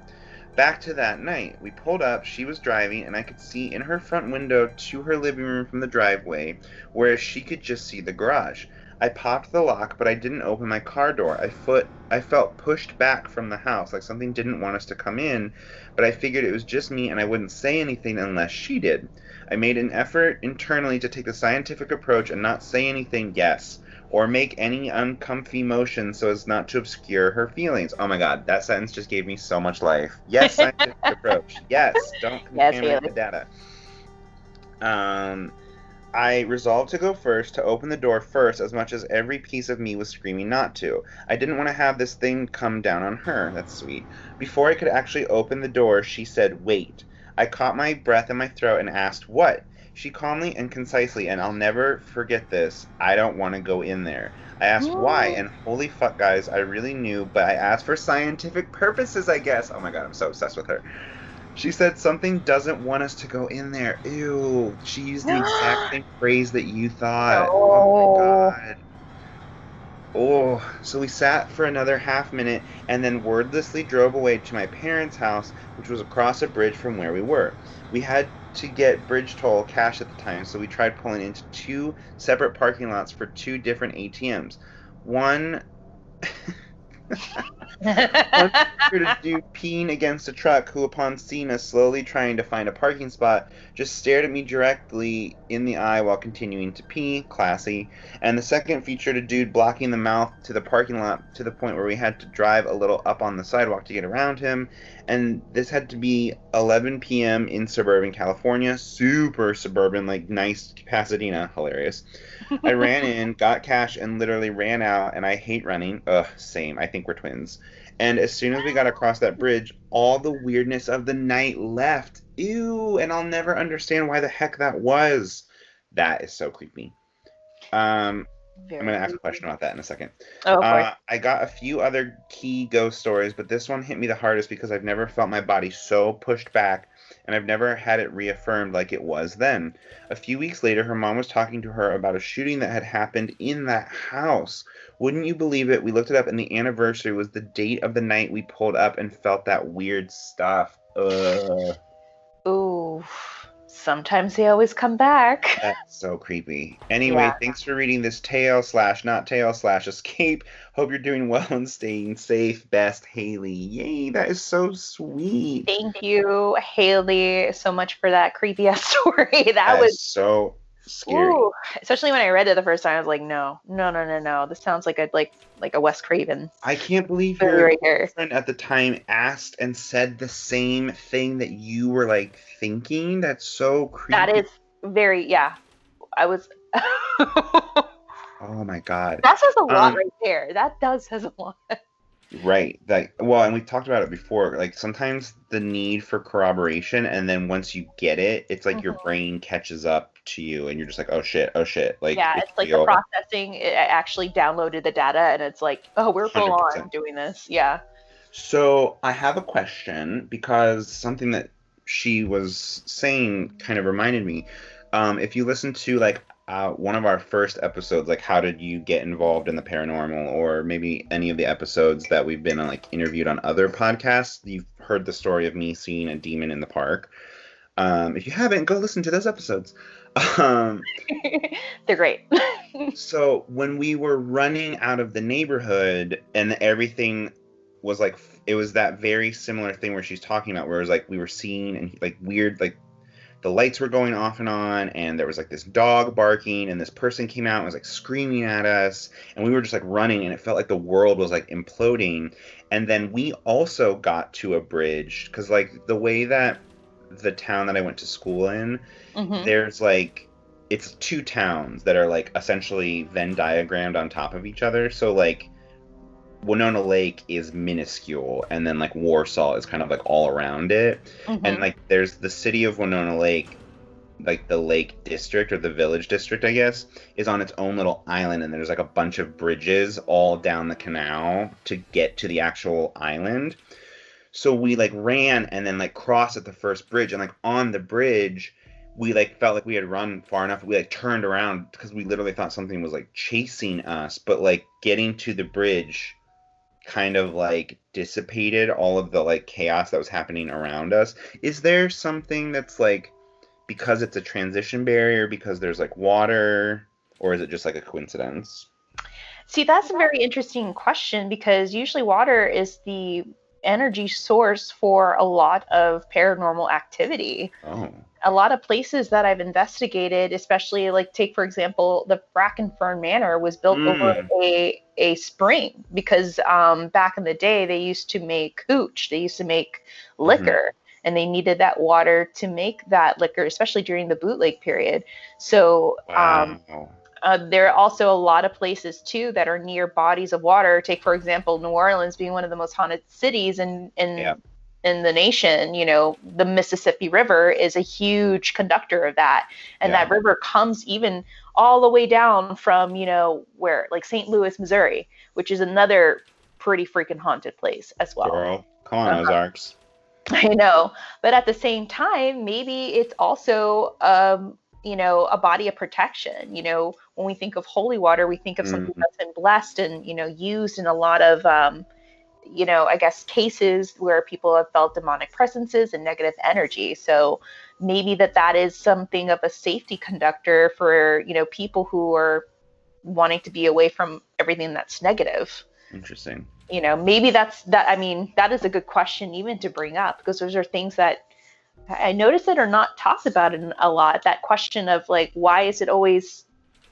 Back to that night. We pulled up, she was driving, and I could see in her front window to her living room from the driveway, whereas she could just see the garage. I popped the lock, but I didn't open my car door. I foot I felt pushed back from the house, like something didn't want us to come in, but I figured it was just me and I wouldn't say anything unless she did. I made an effort internally to take the scientific approach and not say anything yes or make any uncomfy motion so as not to obscure her feelings. Oh my god, that sentence just gave me so much life. Yes, scientific approach. (laughs) Yes, don't contaminate yes, the data. Um I resolved to go first, to open the door first, as much as every piece of me was screaming not to. I didn't want to have this thing come down on her. That's sweet. Before I could actually open the door, she said, Wait. I caught my breath in my throat and asked, What? She calmly and concisely, and I'll never forget this, I don't want to go in there. I asked why, and holy fuck, guys, I really knew, but I asked for scientific purposes, I guess. Oh my god, I'm so obsessed with her. She said something doesn't want us to go in there. Ew. She used the (gasps) exact same phrase that you thought. Oh, oh my god. Oh, so we sat for another half minute and then wordlessly drove away to my parents' house, which was across a bridge from where we were. We had to get bridge toll cash at the time, so we tried pulling into two separate parking lots for two different ATMs. One (laughs) One to (laughs) do peeing against a truck who, upon seeing us slowly trying to find a parking spot, just stared at me directly in the eye while continuing to pee. Classy. And the second featured a dude blocking the mouth to the parking lot to the point where we had to drive a little up on the sidewalk to get around him. And this had to be 11 p.m. in suburban California. Super suburban, like nice Pasadena. Hilarious. I ran (laughs) in, got cash, and literally ran out. And I hate running. Ugh, same. I think we're twins. And as soon as we got across that bridge, all the weirdness of the night left. Ew. And I'll never understand why the heck that was. That is so creepy. Um, Very I'm going to ask a question about that in a second. Oh, uh, I got a few other key ghost stories, but this one hit me the hardest because I've never felt my body so pushed back and I've never had it reaffirmed like it was then. A few weeks later, her mom was talking to her about a shooting that had happened in that house. Wouldn't you believe it? We looked it up, and the anniversary was the date of the night we pulled up and felt that weird stuff. Ugh. Ooh sometimes they always come back. (laughs) That's so creepy. Anyway, yeah. thanks for reading this tale slash not tale slash escape. Hope you're doing well and staying safe. Best Haley. Yay, that is so sweet. Thank you, Haley, so much for that creepy ass (laughs) story. That, that was so scary. Ooh, especially when I read it the first time, I was like, no, no, no, no, no. This sounds like a like like a Wes Craven. I can't believe your right friend at the time asked and said the same thing that you were like thinking. That's so creepy. That is very yeah. I was. (laughs) oh my god. That says a lot um, right there. That does says a lot. (laughs) Right. Like well, and we talked about it before. Like sometimes the need for corroboration, and then once you get it, it's like mm-hmm. your brain catches up to you, and you're just like, oh shit, oh shit. Like yeah, it's, it's like the processing. It actually downloaded the data, and it's like, oh, we're full 100%. on doing this. Yeah. So I have a question because something that she was saying kind of reminded me. Um, if you listen to like uh, one of our first episodes, like how did you get involved in the paranormal, or maybe any of the episodes that we've been like interviewed on other podcasts, you've heard the story of me seeing a demon in the park. Um, if you haven't, go listen to those episodes. Um, (laughs) They're great. (laughs) so when we were running out of the neighborhood and everything was like, it was that very similar thing where she's talking about, where it was like we were seeing and like weird like the lights were going off and on and there was like this dog barking and this person came out and was like screaming at us and we were just like running and it felt like the world was like imploding and then we also got to a bridge because like the way that the town that i went to school in mm-hmm. there's like it's two towns that are like essentially venn diagrammed on top of each other so like Winona Lake is minuscule, and then like Warsaw is kind of like all around it. Mm-hmm. And like there's the city of Winona Lake, like the lake district or the village district, I guess, is on its own little island, and there's like a bunch of bridges all down the canal to get to the actual island. So we like ran and then like crossed at the first bridge and like on the bridge we like felt like we had run far enough. We like turned around because we literally thought something was like chasing us, but like getting to the bridge kind of like dissipated all of the like chaos that was happening around us. Is there something that's like because it's a transition barrier because there's like water or is it just like a coincidence? See, that's a very interesting question because usually water is the energy source for a lot of paranormal activity. Oh. A lot of places that I've investigated, especially like take for example, the Brackenfern Manor was built Mm. over a a spring because um, back in the day they used to make hooch, they used to make liquor, and they needed that water to make that liquor, especially during the bootleg period. So um, Wow. Uh, there are also a lot of places too that are near bodies of water. Take for example, New Orleans being one of the most haunted cities in in Yeah. in the nation. You know, the Mississippi River is a huge conductor of that, and Yeah. that river comes even all the way down from you know where like St. Louis, Missouri, which is another pretty freaking haunted place as well. Girl, come on, Uh-huh. Ozarks. (laughs) I know, but at the same time, maybe it's also, um, you know, a body of protection. You know, when we think of holy water, we think of something Mhm. that's been blessed and you know used in a lot of, um, you know, I guess cases where people have felt demonic presences and negative energy. So maybe that that is something of a safety conductor for you know people who are wanting to be away from everything that's negative Interesting. you know maybe that's that i mean that is a good question even to bring up because those are things that i notice that are not talked about in a lot that question of like why is it always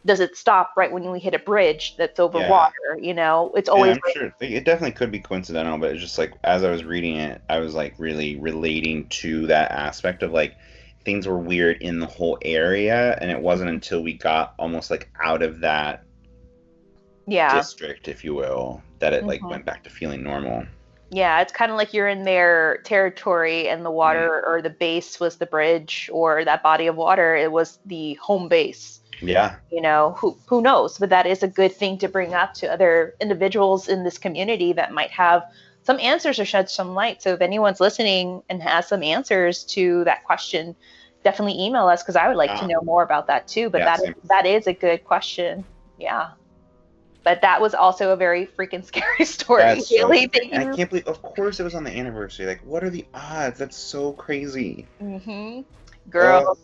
does it stop right when we hit a bridge that's over Yeah. water you know it's always like, sure it definitely could be coincidental, but it's just like as I was reading it, I was like really relating to that aspect of like things were weird in the whole area, and it wasn't until we got almost like out of that yeah district, if you will, that it like Mhm. went back to feeling normal. yeah it's kind of like you're in their territory and the water or the base was the bridge or that body of water it was the home base Yeah, you know who who knows but that is a good thing to bring up to other individuals in this community that might have some answers or shed some light so if anyone's listening and has some answers to that question definitely email us because i would like to know more about that too but Yeah, that same. that is a good question yeah but that was also a very freaking (laughs) scary story That's so- thank and I can't believe. Of course, it was on the anniversary. Like, what are the odds? That's so crazy. hmm Girl.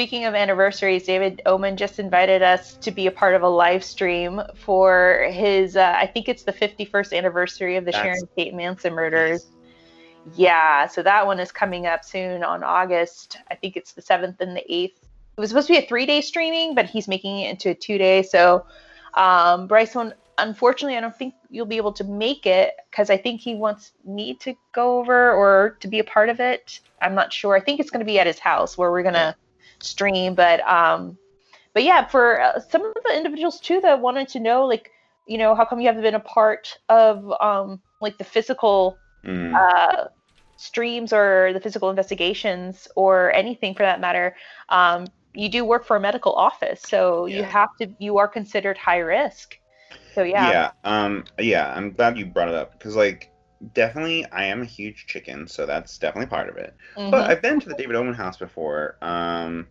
Speaking of anniversaries, David Oman just invited us to be a part of a live stream for his, uh, I think it's the 51st anniversary of the That's- Sharon Tate Manson murders. Yeah, so that one is coming up soon on August. I think it's the 7th and the 8th. It was supposed to be a three day streaming, but he's making it into a two day. So, um, Bryce, one, unfortunately, I don't think you'll be able to make it because I think he wants me to go over or to be a part of it. I'm not sure. I think it's going to be at his house where we're going to stream. But, um, but yeah, for uh, some of the individuals too that wanted to know, like, you know, how come you haven't been a part of um, like the physical Mm. uh, streams or the physical investigations or anything for that matter, um, you do work for a medical office, so you have to you are considered high risk. So yeah, Yeah. Um. Yeah. I'm glad you brought it up because, like, definitely, I am a huge chicken, so that's definitely part of it. mhm. But I've been to the David Oman house before. Um.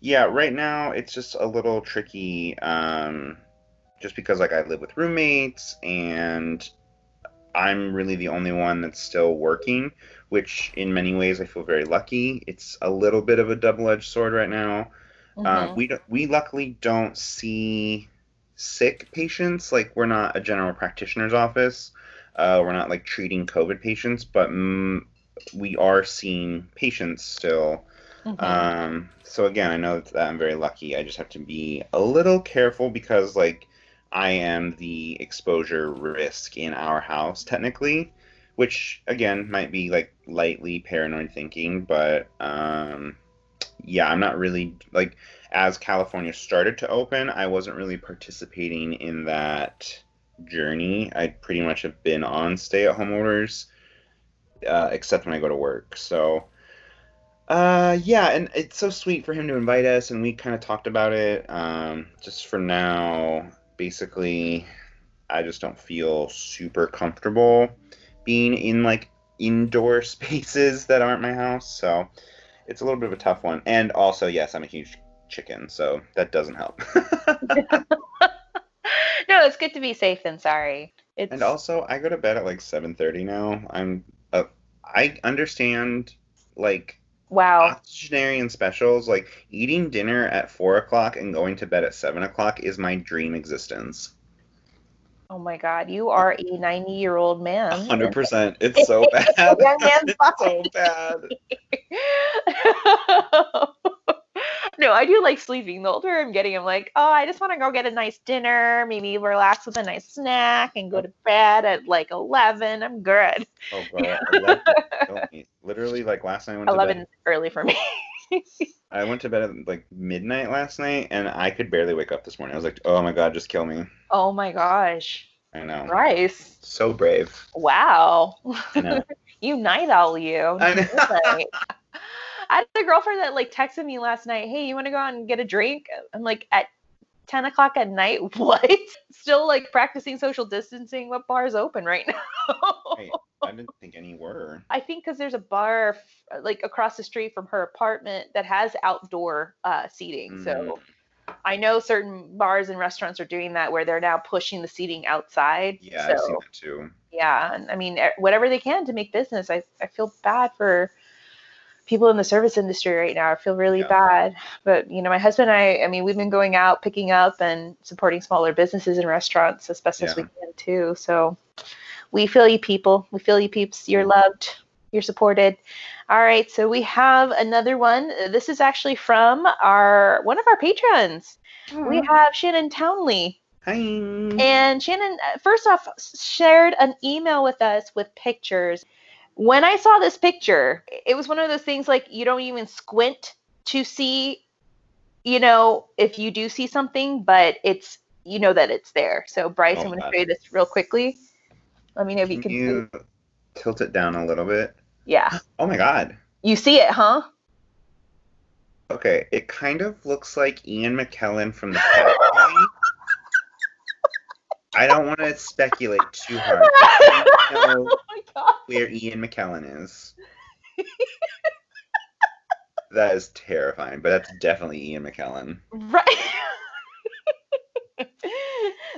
Yeah. Right now, it's just a little tricky. Um. Just because, like, I live with roommates and I'm really the only one that's still working, which in many ways I feel very lucky. It's a little bit of a double-edged sword right now. Um, we don't, we luckily don't see sick patients. Like we're not a general practitioner's office. Uh, we're not like treating COVID patients, but mm, we are seeing patients still. Mhm. Um, so again, I know that I'm very lucky. I just have to be a little careful because like I am the exposure risk in our house technically, which again might be like lightly paranoid thinking, but um, yeah, I'm not really like as California started to open, I wasn't really participating in that journey. I pretty much have been on stay-at-home orders, uh, except when I go to work. So, uh, yeah, and it's so sweet for him to invite us, and we kind of talked about it. Um, just for now, basically, I just don't feel super comfortable being in like indoor (laughs) spaces that aren't my house. So it's a little bit of a tough one. And also, yes, I'm a huge chicken, so that doesn't help. (laughs) (laughs) (laughs) no, it's good to be safe and sorry. It's and also, I go to bed at like 7:30 now. I'm uh, I understand like wow. octogenarian specials. Like eating dinner at four o'clock and going to bed at seven o'clock is my dream existence. Oh my god, you are a 90 year old man. Hundred percent. It's (laughs) so bad. Young man's (laughs) it's so bad. No, I do like sleeping. The older I'm getting, I'm like, oh, I just want to go get a nice dinner, maybe relax with a nice snack, and go to bed at like 11. I'm good. Oh (laughs) god, 11. Literally, like last night I went to 11 bed. early for me. (laughs) I went to bed at like midnight last night, and I could barely wake up this morning. I was like, oh my god, just kill me. oh my gosh, I know. Bryce! So brave. Wow, I know. you night owl, you. I know. I had a girlfriend that like texted me last night, hey, you want to go out and get a drink? I'm like, at 10 o'clock at night, (laughs) what? Still like practicing social distancing. What bar's open right (laughs) now? Hey, I didn't think any were. I think because there's a bar f- like across the street from her apartment that has outdoor uh, seating. So Mm. I know certain bars and restaurants are doing that where they're now pushing the seating outside. Yeah, so, I've seen that too. yeah, and I mean whatever they can to make business. I I feel bad for people in the service industry right now. I feel really Yeah. bad. But you know, my husband and I, I mean, we've been going out, picking up and supporting smaller businesses and restaurants as best as we can too. So we feel you people. We feel you peeps. You're loved. You're supported. All right, so we have another one. Uh, This is actually from our one of our patrons. We have Shannon Townley. Hi. And Shannon, uh, first off, shared an email with us with pictures. When I saw this picture, it was one of those things like you don't even squint to see, you know, if you do see something, but it's, you know, that it's there. So, Bryce, Oh, I'm going to show you this real quickly. Let me know if you Can you tilt it down a little bit? Yeah. Oh my god. You see it, huh? Okay, it kind of looks like Ian McKellen from the. (laughs) I don't want to speculate too (laughs) hard. I know oh my God. where Ian McKellen is. that is terrifying, but that's definitely Ian McKellen. Right.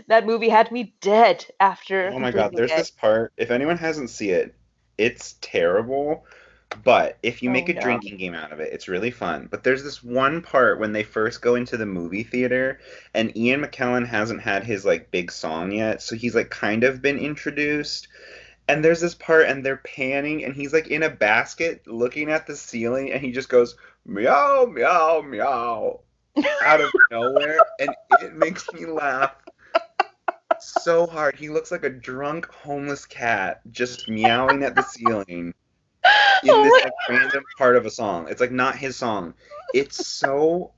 that movie had me dead after. Oh my god, there's it. this part. If anyone hasn't seen it, it's terrible. But if you Oh, make a no. drinking game out of it, it's really fun. But there's this one part when they first go into the movie theater, and Ian McKellen hasn't had his like big song yet, so he's like kind of been introduced. And there's this part, and they're panning, and he's like in a basket looking at the ceiling, and he just goes meow meow meow out of (laughs) nowhere, and it makes me laugh so hard. He looks like a drunk homeless cat just meowing at the ceiling in (laughs) Oh this like, random part of a song. It's like not his song. It's so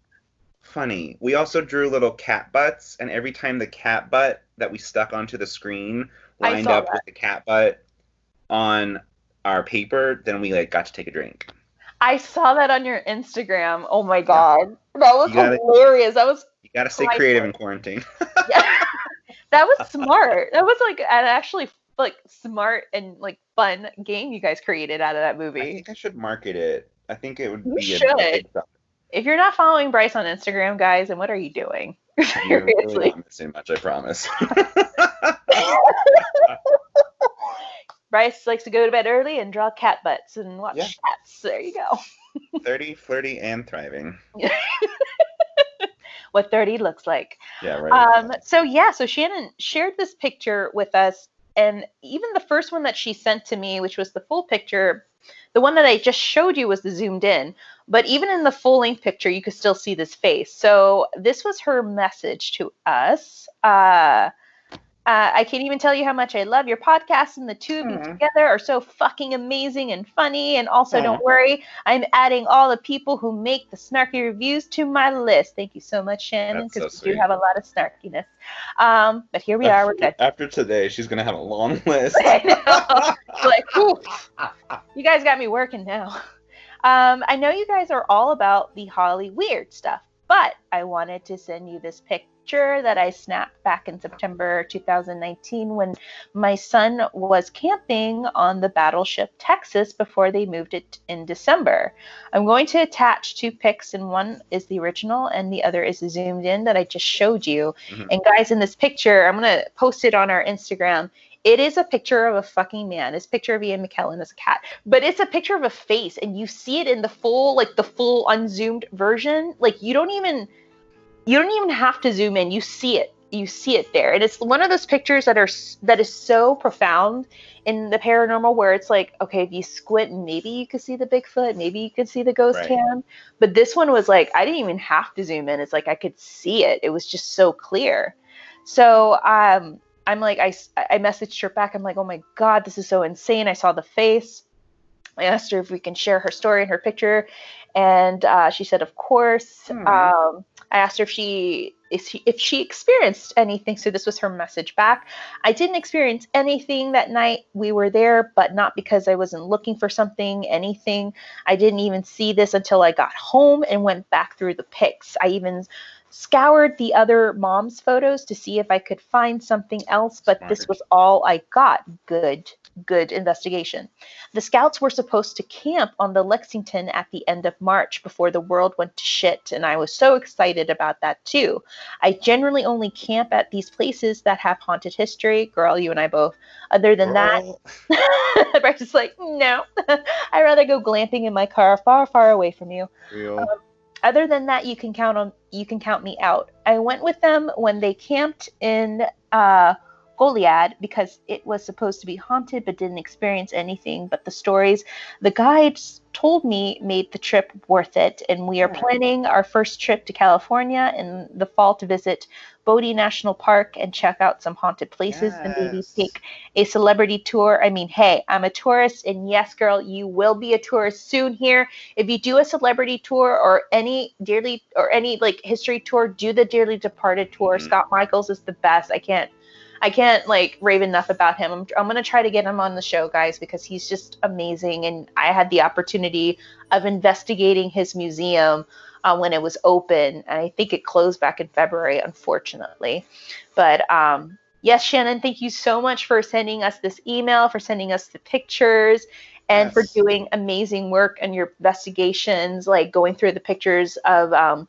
funny. We also drew little cat butts, and every time the cat butt that we stuck onto the screen lined up that. with the cat butt on our paper, then we like got to take a drink. I saw that on your Instagram. Oh my god, that was gotta- hilarious. That was You gotta stay creative in quarantine. (laughs) (laughs) that was smart. That was like an actually like smart and like fun game you guys created out of that movie. I think I should market it. I think it would You be should. sell. If you're not following Bryce on Instagram, guys, and what are you doing? (laughs) You're really not missing much, I promise. (laughs) Bryce likes to go to bed early and draw cat butts and watch Yeah. cats. There you go. (laughs) 30, flirty, and thriving. What 30 looks like. Yeah, right. Um, so yeah, so Shannon shared this picture with us, and even the first one that she sent to me, which was the full picture, the one that I just showed you was the zoomed in. But even in the full length picture, you could still see this face. So this was her message to us. Uh, uh, I can't even tell you how much I love your podcast, and the two of you Aw. together are so fucking amazing and funny. And also, Aw. don't worry, I'm adding all the people who make the snarky reviews to my list. Thank you so much, Shannon, That's so because we do have a lot of snarkiness. Um, but here we are. We're good. After today, she's gonna have a long (laughs) list. I know. (laughs) like, whew, you guys got me working now. Um, I know you guys are all about the Holly weird stuff, But I wanted to send you this picture that I snapped back in September 2019 when my son was camping on the battleship Texas before they moved it in December. I'm going to attach two pics, and one is the original and the other is zoomed in that I just showed you. Mhm. And guys, in this picture, I'm going to post it on our Instagram. It is a picture of a fucking man. It's a picture of Ian McKellen as a cat, but it's a picture of a face, and you see it in the full, like the full unzoomed version. Like you don't even, you don't even have to zoom in. You see it. You see it there, and it's one of those pictures that are that is so profound in the paranormal, where it's like, okay, if you squint, maybe you could see the Bigfoot, maybe you could see the ghost Right. hand, but this one was like, I didn't even have to zoom in. It's like I could see it. It was just so clear. So um, I'm like, I, I messaged her back. I'm like, oh my God, this is so insane. I saw the face. I asked her if we can share her story and her picture. And uh, she said, of course. Hmm. Um, I asked her if she, if she if she experienced anything. So this was her message back. I didn't experience anything that night. We were there, but not because I wasn't looking for something, anything. I didn't even see this until I got home and went back through the pics. I even scoured the other mom's photos to see if I could find something else, but this was all I got. Good, good investigation. The scouts were supposed to camp on the Lexington at the end of March before the world went to shit, and I was so excited about that too. I generally only camp at these places that have haunted history. Girl, you and I both. Other than that, Girl. Bryce is like, no, (laughs) I'd rather go glamping in my car far, far away from you. Real. Um, Other than that, you can count on you can count me out. I went with them when they camped in uh, Goliad because it was supposed to be haunted, but didn't experience anything. But the stories the guides told me made the trip worth it, and we are planning our first trip to California in the fall to visit Bodie National Park and check out some haunted places and maybe take a celebrity tour. I mean, hey, I'm a tourist, and yes, girl, you will be a tourist soon here. If you do a celebrity tour or any dearly or any like history tour, do the Dearly Departed tour. Mhm. Scott Michaels is the best. I can't, I can't like rave enough about him. I'm, I'm gonna try to get him on the show, guys, because he's just amazing. And I had the opportunity of investigating his museum uh, when it was open, and I think it closed back in February, unfortunately. But um, yes, Shannon, thank you so much for sending us this email, for sending us the pictures, and for doing amazing work on your investigations, like going through the pictures of um,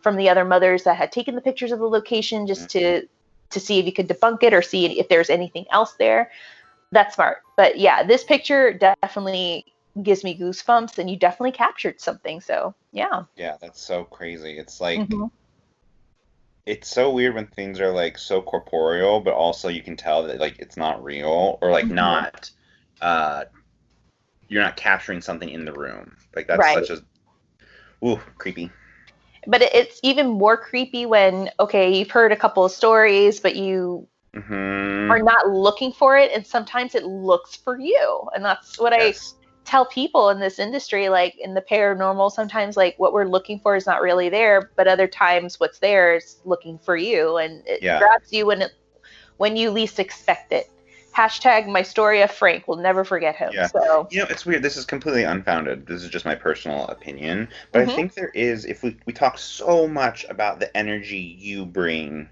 from the other mothers that had taken the pictures of the location, just to to see if you could debunk it or see if there's anything else there. That's smart. But yeah, this picture definitely gives me goosebumps, and you definitely captured something. So yeah. Yeah, that's so crazy. It's like Mhm. it's so weird when things are like so corporeal, but also you can tell that like it's not real or like Mhm. not uh you're not capturing something in the room. Like that's Right. such a ooh, creepy. But it- it's even more creepy when okay, you've heard a couple of stories, but you hmm are not looking for it, and sometimes it looks for you, and that's what I tell people in this industry like in the paranormal sometimes like what we're looking for is not really there but other times what's there is looking for you and it Yeah. grabs you when it when you least expect it hashtag my story of frank will never forget him Yeah. so You know, it's weird. This is completely unfounded. This is just my personal opinion. But Mhm. I think there is, if we, we talk so much about the energy you bring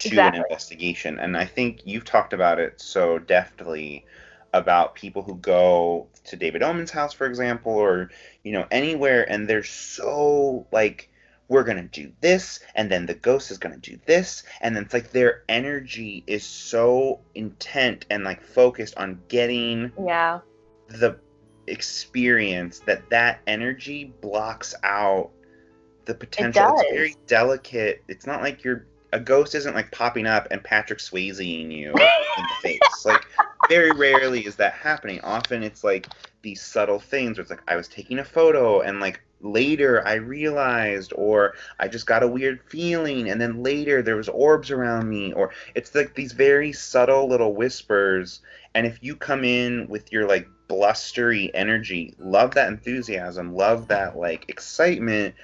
to Exactly. an investigation, and I think you've talked about it so deftly about people who go to David Oman's house, for example, or, you know, anywhere, and they're so, like, we're going to do this, and then the ghost is going to do this, and then it's like their energy is so intent and, like, focused on getting yeah the experience that that energy blocks out the potential. It's does. very delicate. It's not like you're a ghost isn't like popping up and Patrick Swayzeing you (laughs) in the face. Like very rarely is that happening. Often it's like these subtle things where it's like I was taking a photo and like later I realized or I just got a weird feeling and then later there was orbs around me or it's like these very subtle little whispers and if you come in with your like blustery energy, love that enthusiasm, love that like excitement,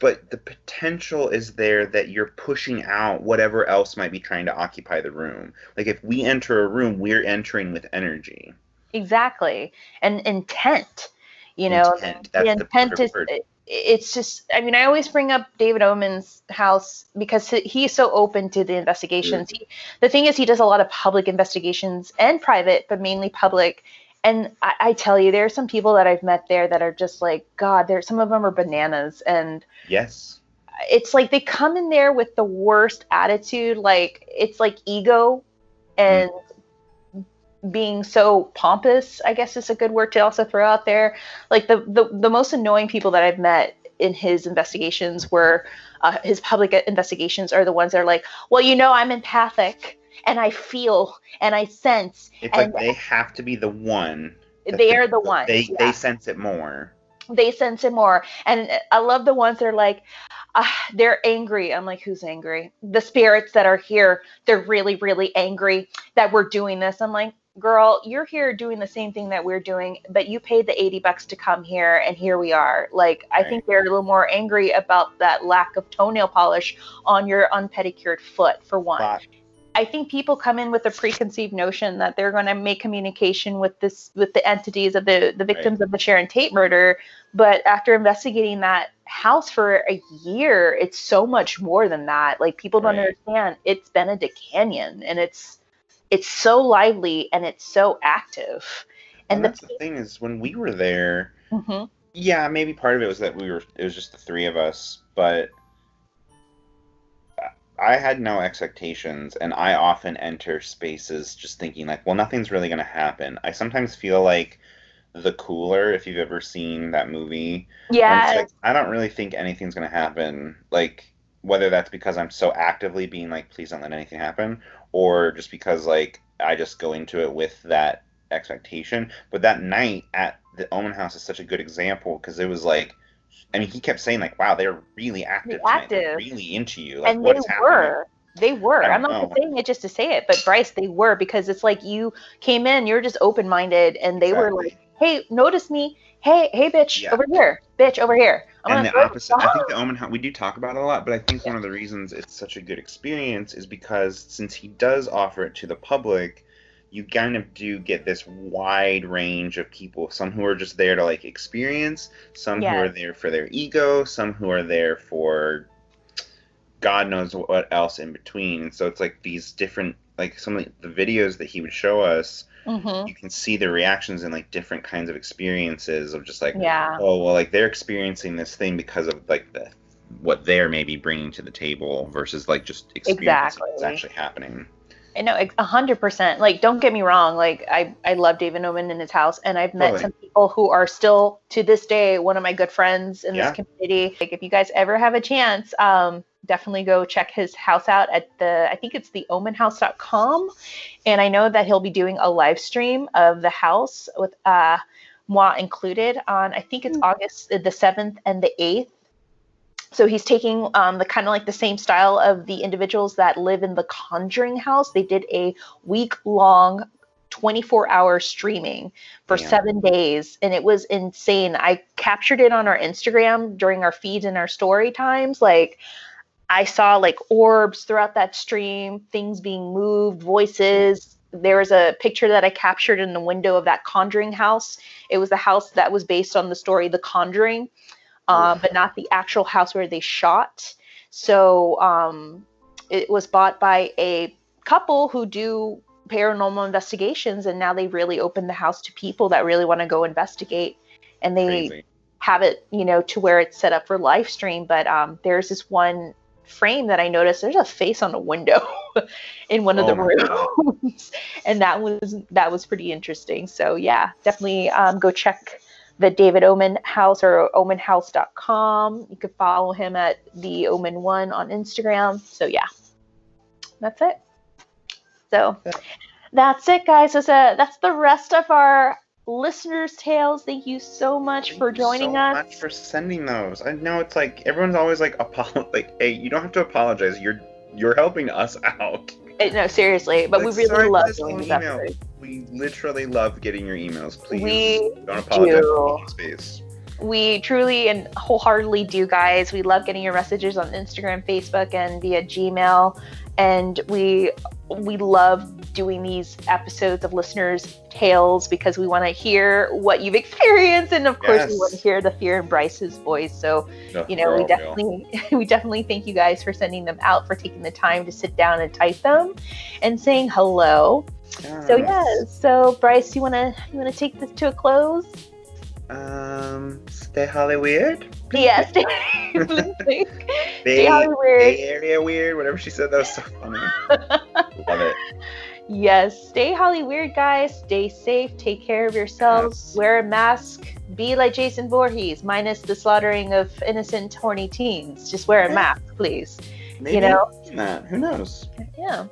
but the potential is there that you're pushing out whatever else might be trying to occupy the room. Like if we enter a room, we're entering with energy. exactly and intent you know Intent, the that's the intent is word. it's just i mean i always bring up david oman's house because he's so open to the investigations. Mm-hmm. He, the thing is he does a lot of public investigations and private but mainly public. And I, I tell you there are some people that i've met there that are just like god there some of them are bananas. And Yes. it's like they come in there with the worst attitude. Like it's like ego. And mm-hmm. Being so pompous i guess is a good word to also throw out there like the the, the most annoying people that i've met in his investigations were uh, his public investigations are the ones that are like well you know i'm empathic and i feel and i sense It's And- like they have to be the one. they are the one. They yeah they sense it more. they sense it more. And I love the ones that are like, uh, they're angry. I'm like, who's angry? The spirits that are here, they're really, really angry that we're doing this. I'm like, girl, you're here doing the same thing that we're doing, but you paid the 80 bucks to come here, and here we are. Like, I think they're a little more angry about that lack of toenail polish on your unpedicured foot, for one. But I think people come in with a preconceived notion that they're going to make communication with this with the entities of the the victims of the Sharon Tate murder, but after investigating that house for a year, it's so much more than that. Like people don't Right. understand. It's Benedict Canyon, and it's it's so lively and it's so active. and And that's the thing is when we were there, the, Mhm. yeah, maybe part of it was that we were it was just the three of us, but I had no expectations and I often enter spaces just thinking like, well, nothing's really going to happen. I sometimes feel like the cooler if you've ever seen that movie. yeah, like, I don't really think anything's going to happen. Like whether that's because I'm so actively being like please don't let anything happen or just because like I just go into it with that expectation. But that night at the Oman House is such a good example because it was like, I mean, he kept saying like, "Wow, they're really active, tonight. They're active. really into you." Like, and what they is happening? were. They were. I'm know. saying it just to say it, but Bryce, they were because it's like you came in, you're just open minded, and they were like, "Hey, notice me. Hey, hey, bitch, Yeah. over here, bitch, over here." I'm and the opposite. I think the Oman House. We do talk about it a lot, but I think one of the reasons it's such a good experience is because since he does offer it to the public, you kind of do get this wide range of people. Some who are just there to like experience, some who are there for their ego, some who are there for God knows what else in between. And so it's like these different, like some of the videos that he would show us. Mhm. You can see the reactions in like different kinds of experiences of just like Yeah. oh well like they're experiencing this thing because of like the what they're maybe bringing to the table versus like just experiencing what's actually happening I know a hundred percent. Like, don't get me wrong. Like, I I love David Oman in his house, and I've met Totally. some people who are still to this day one of my good friends in Yeah. this community. Like, if you guys ever have a chance, um, definitely go check his house out at the I think it's the omanhouse.com, and I know that he'll be doing a live stream of the house with uh moi included on I think it's August the seventh and the eighth. So he's taking um, the kind of like the same style of the individuals that live in the Conjuring house. They did a week long, 24 hour streaming for Damn. seven days, and it was insane. I captured it on our Instagram during our feeds and our story times. Like, I saw like orbs throughout that stream, things being moved, voices. There was a picture that I captured in the window of that Conjuring house. It was the house that was based on the story The Conjuring uh, but not the actual house where they shot. So um, it was bought by a couple who do paranormal investigations, and now they really open the house to people that really want to go investigate. And they crazy have it, you know, to where it's set up for live stream. But um, there's this one frame that I noticed. There's a face on a window (laughs) in one of Oh the rooms, (laughs) and that was that was pretty interesting. So yeah, definitely um, go check the David Oman House or omanhouse.com. You can follow him at the Oman One on Instagram. So yeah, that's it. So that's it, guys. That's a that's the rest of our listeners' tales. Thank you so much Thank for you joining so us. much for sending those i know it's like everyone's always like apo- (laughs) like hey you don't have to apologize you're you're helping us (laughs) out Uh, No, seriously, but we really love doing these episodes. We literally love getting your emails please We don't apologize do. for space we truly and wholeheartedly do, guys. We love getting your messages on Instagram, Facebook, and via Gmail. And we we love doing these episodes of listeners' tales because we want to hear what you've experienced, and of course, we want to hear the fear in Bryce's voice. So No, you know, we all real. definitely (laughs) we definitely thank you guys for sending them out, for taking the time to sit down and type them, and saying hello. So yeah, so Bryce, you wanna you wanna take this to a close? Um, stay Holly weird. Yes. Stay holly (laughs) Hollywood. Bay Area weird. Whatever she said, that was so funny. (laughs) Love it. Yes, stay Holly weird, guys. Stay safe. Take care of yourselves. Yes. Wear a mask. Be like Jason Voorhees, minus the slaughtering of innocent, horny teens. Just wear a Yeah. mask, please. Maybe know? not. Who knows? Yeah,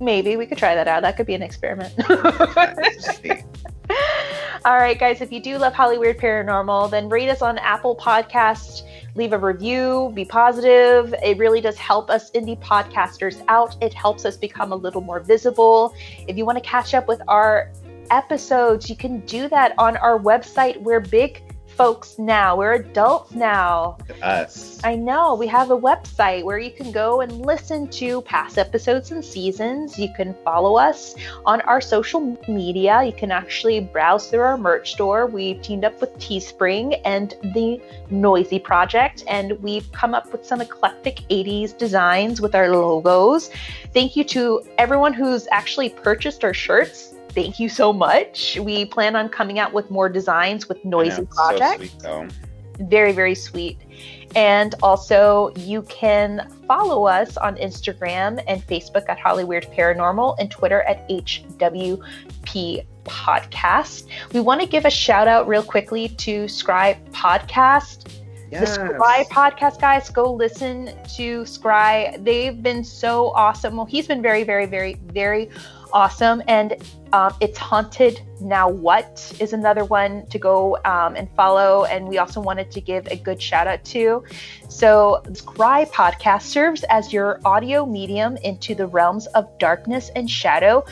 maybe we could try that out. That could be an experiment. (laughs) (laughs) All right, guys, if you do love Holly Weird Paranormal, then rate us on Apple Podcast, leave a review, be positive. It really does help us indie podcasters out. It helps us become a little more visible. If you want to catch up with our episodes, you can do that on our website. We're big folks now, we're adults now. Us. I know we have a website where you can go and listen to past episodes and seasons. You can follow us on our social media. You can actually browse through our merch store. We've teamed up with Teespring and the Noisy Project, and we've come up with some eclectic 80s designs with our logos. Thank you to everyone who's actually purchased our shirts. Thank you so much. We plan on coming out with more designs with Noisy know, it's Project So sweet, very very sweet and also you can follow us on instagram and facebook at hollyweird paranormal and twitter at hwp podcast we want to give a shout out real quickly to scribe podcast the Yes. Scry podcast guys, go listen to Scry. They've been so awesome. Well, he's been very, very, very, very awesome. And um, it's haunted. Now what is another one to go um, and follow? And we also wanted to give a good shout out to. So Scry podcast serves as your audio medium into the realms of darkness and shadow.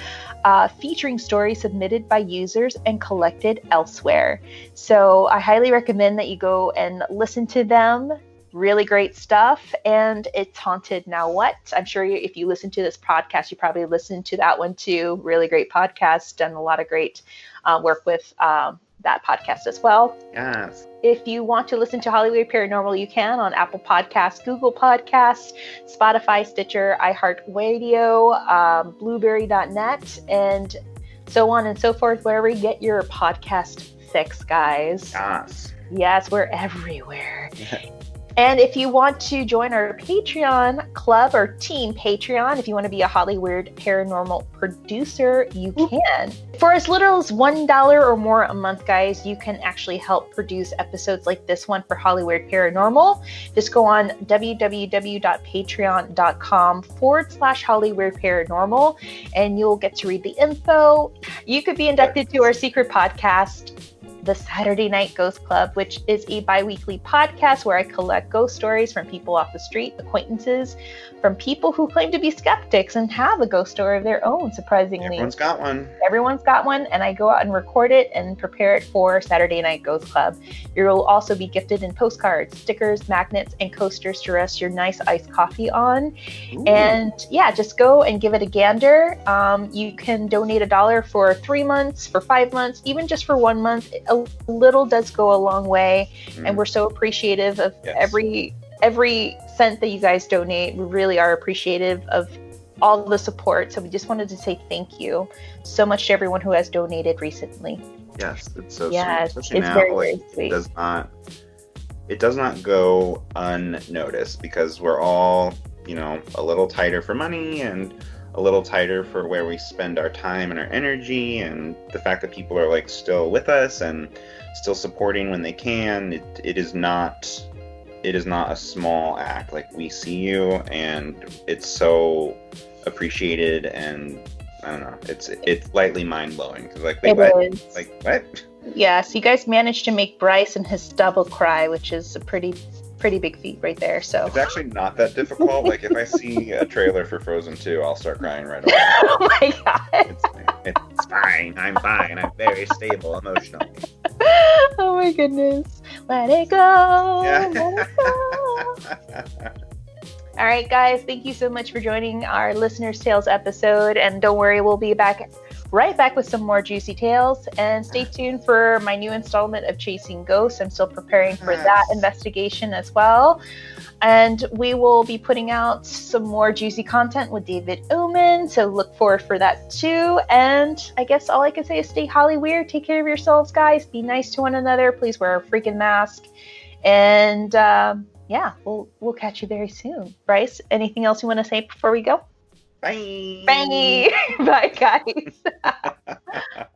Uh, featuring stories submitted by users and collected elsewhere. So I highly recommend that you go and listen to them. Really great stuff. And it's Haunted Now What? I'm sure you, if you listen to this podcast, you probably listened to that one too. Really great podcast. Done a lot of great uh, work with um, that podcast as well. Yes. If you want to listen to Holly Weird Paranormal, you can on Apple Podcasts, Google Podcasts, Spotify, Stitcher, iHeartRadio, um, Blubrry.net, and so on and so forth, wherever you get your podcast fix, guys. Yes. Yes, we're everywhere. (laughs) And if you want to join our Patreon club or team Patreon, if you want to be a Holly Weird paranormal producer, you can. For as little as $1 or more a month, guys, you can actually help produce episodes like this one for Holly Weird Paranormal. Just go on www.patreon.com forward slash Holly Weird Paranormal and you'll get to read the info. You could be inducted to our secret podcast the Saturday Night Ghost Club, which is a bi weekly podcast where I collect ghost stories from people off the street, acquaintances, from people who claim to be skeptics and have a ghost story of their own, surprisingly. Everyone's got one. Everyone's got one, and I go out and record it and prepare it for Saturday Night Ghost Club. You'll also be gifted in postcards, stickers, magnets, and coasters to rest your nice iced coffee on. Ooh. And yeah, just go and give it a gander. Um, you can donate a dollar for three months, for five months, even just for one month. A little does go a long way, Mm. and we're so appreciative of Yes. every every cent that you guys donate. We really are appreciative of all the support. So we just wanted to say thank you so much to everyone who has donated recently. Yes, it's so yes, sweet. Especially it's now, very like, very it does not it does not go unnoticed because we're all, you know, a little tighter for money and a little tighter for where we spend our time and our energy and the fact that people are like still with us and still supporting when they can. It, it is not it is not a small act. Like we see you and it's so appreciated and I don't know. It's it's lightly mind blowing. because Like wait. Like what? Yeah, so you guys managed to make Bryce and his double cry, which is a pretty pretty big feat right there. So It's actually not that difficult. Like if I see a trailer for Frozen 2, I'll start crying right away. (laughs) oh my god. It's, it's fine. I'm fine. I'm very stable emotionally. (laughs) Oh my goodness. Let it go. Yeah. Let it go. All right, guys, thank you so much for joining our Listener's Tales episode. And don't worry, we'll be back right back with some more juicy tales. And stay tuned for my new installment of Chasing Ghosts. I'm still preparing for that investigation as well. And we will be putting out some more juicy content with David Oman. So look forward for that too. And I guess all I can say is stay holly weird. Take care of yourselves, guys. Be nice to one another. Please wear a freaking mask. And um, yeah, we'll we'll catch you very soon. Bryce, anything else you want to say before we go? Bye. Bye. (laughs) Bye, guys. (laughs)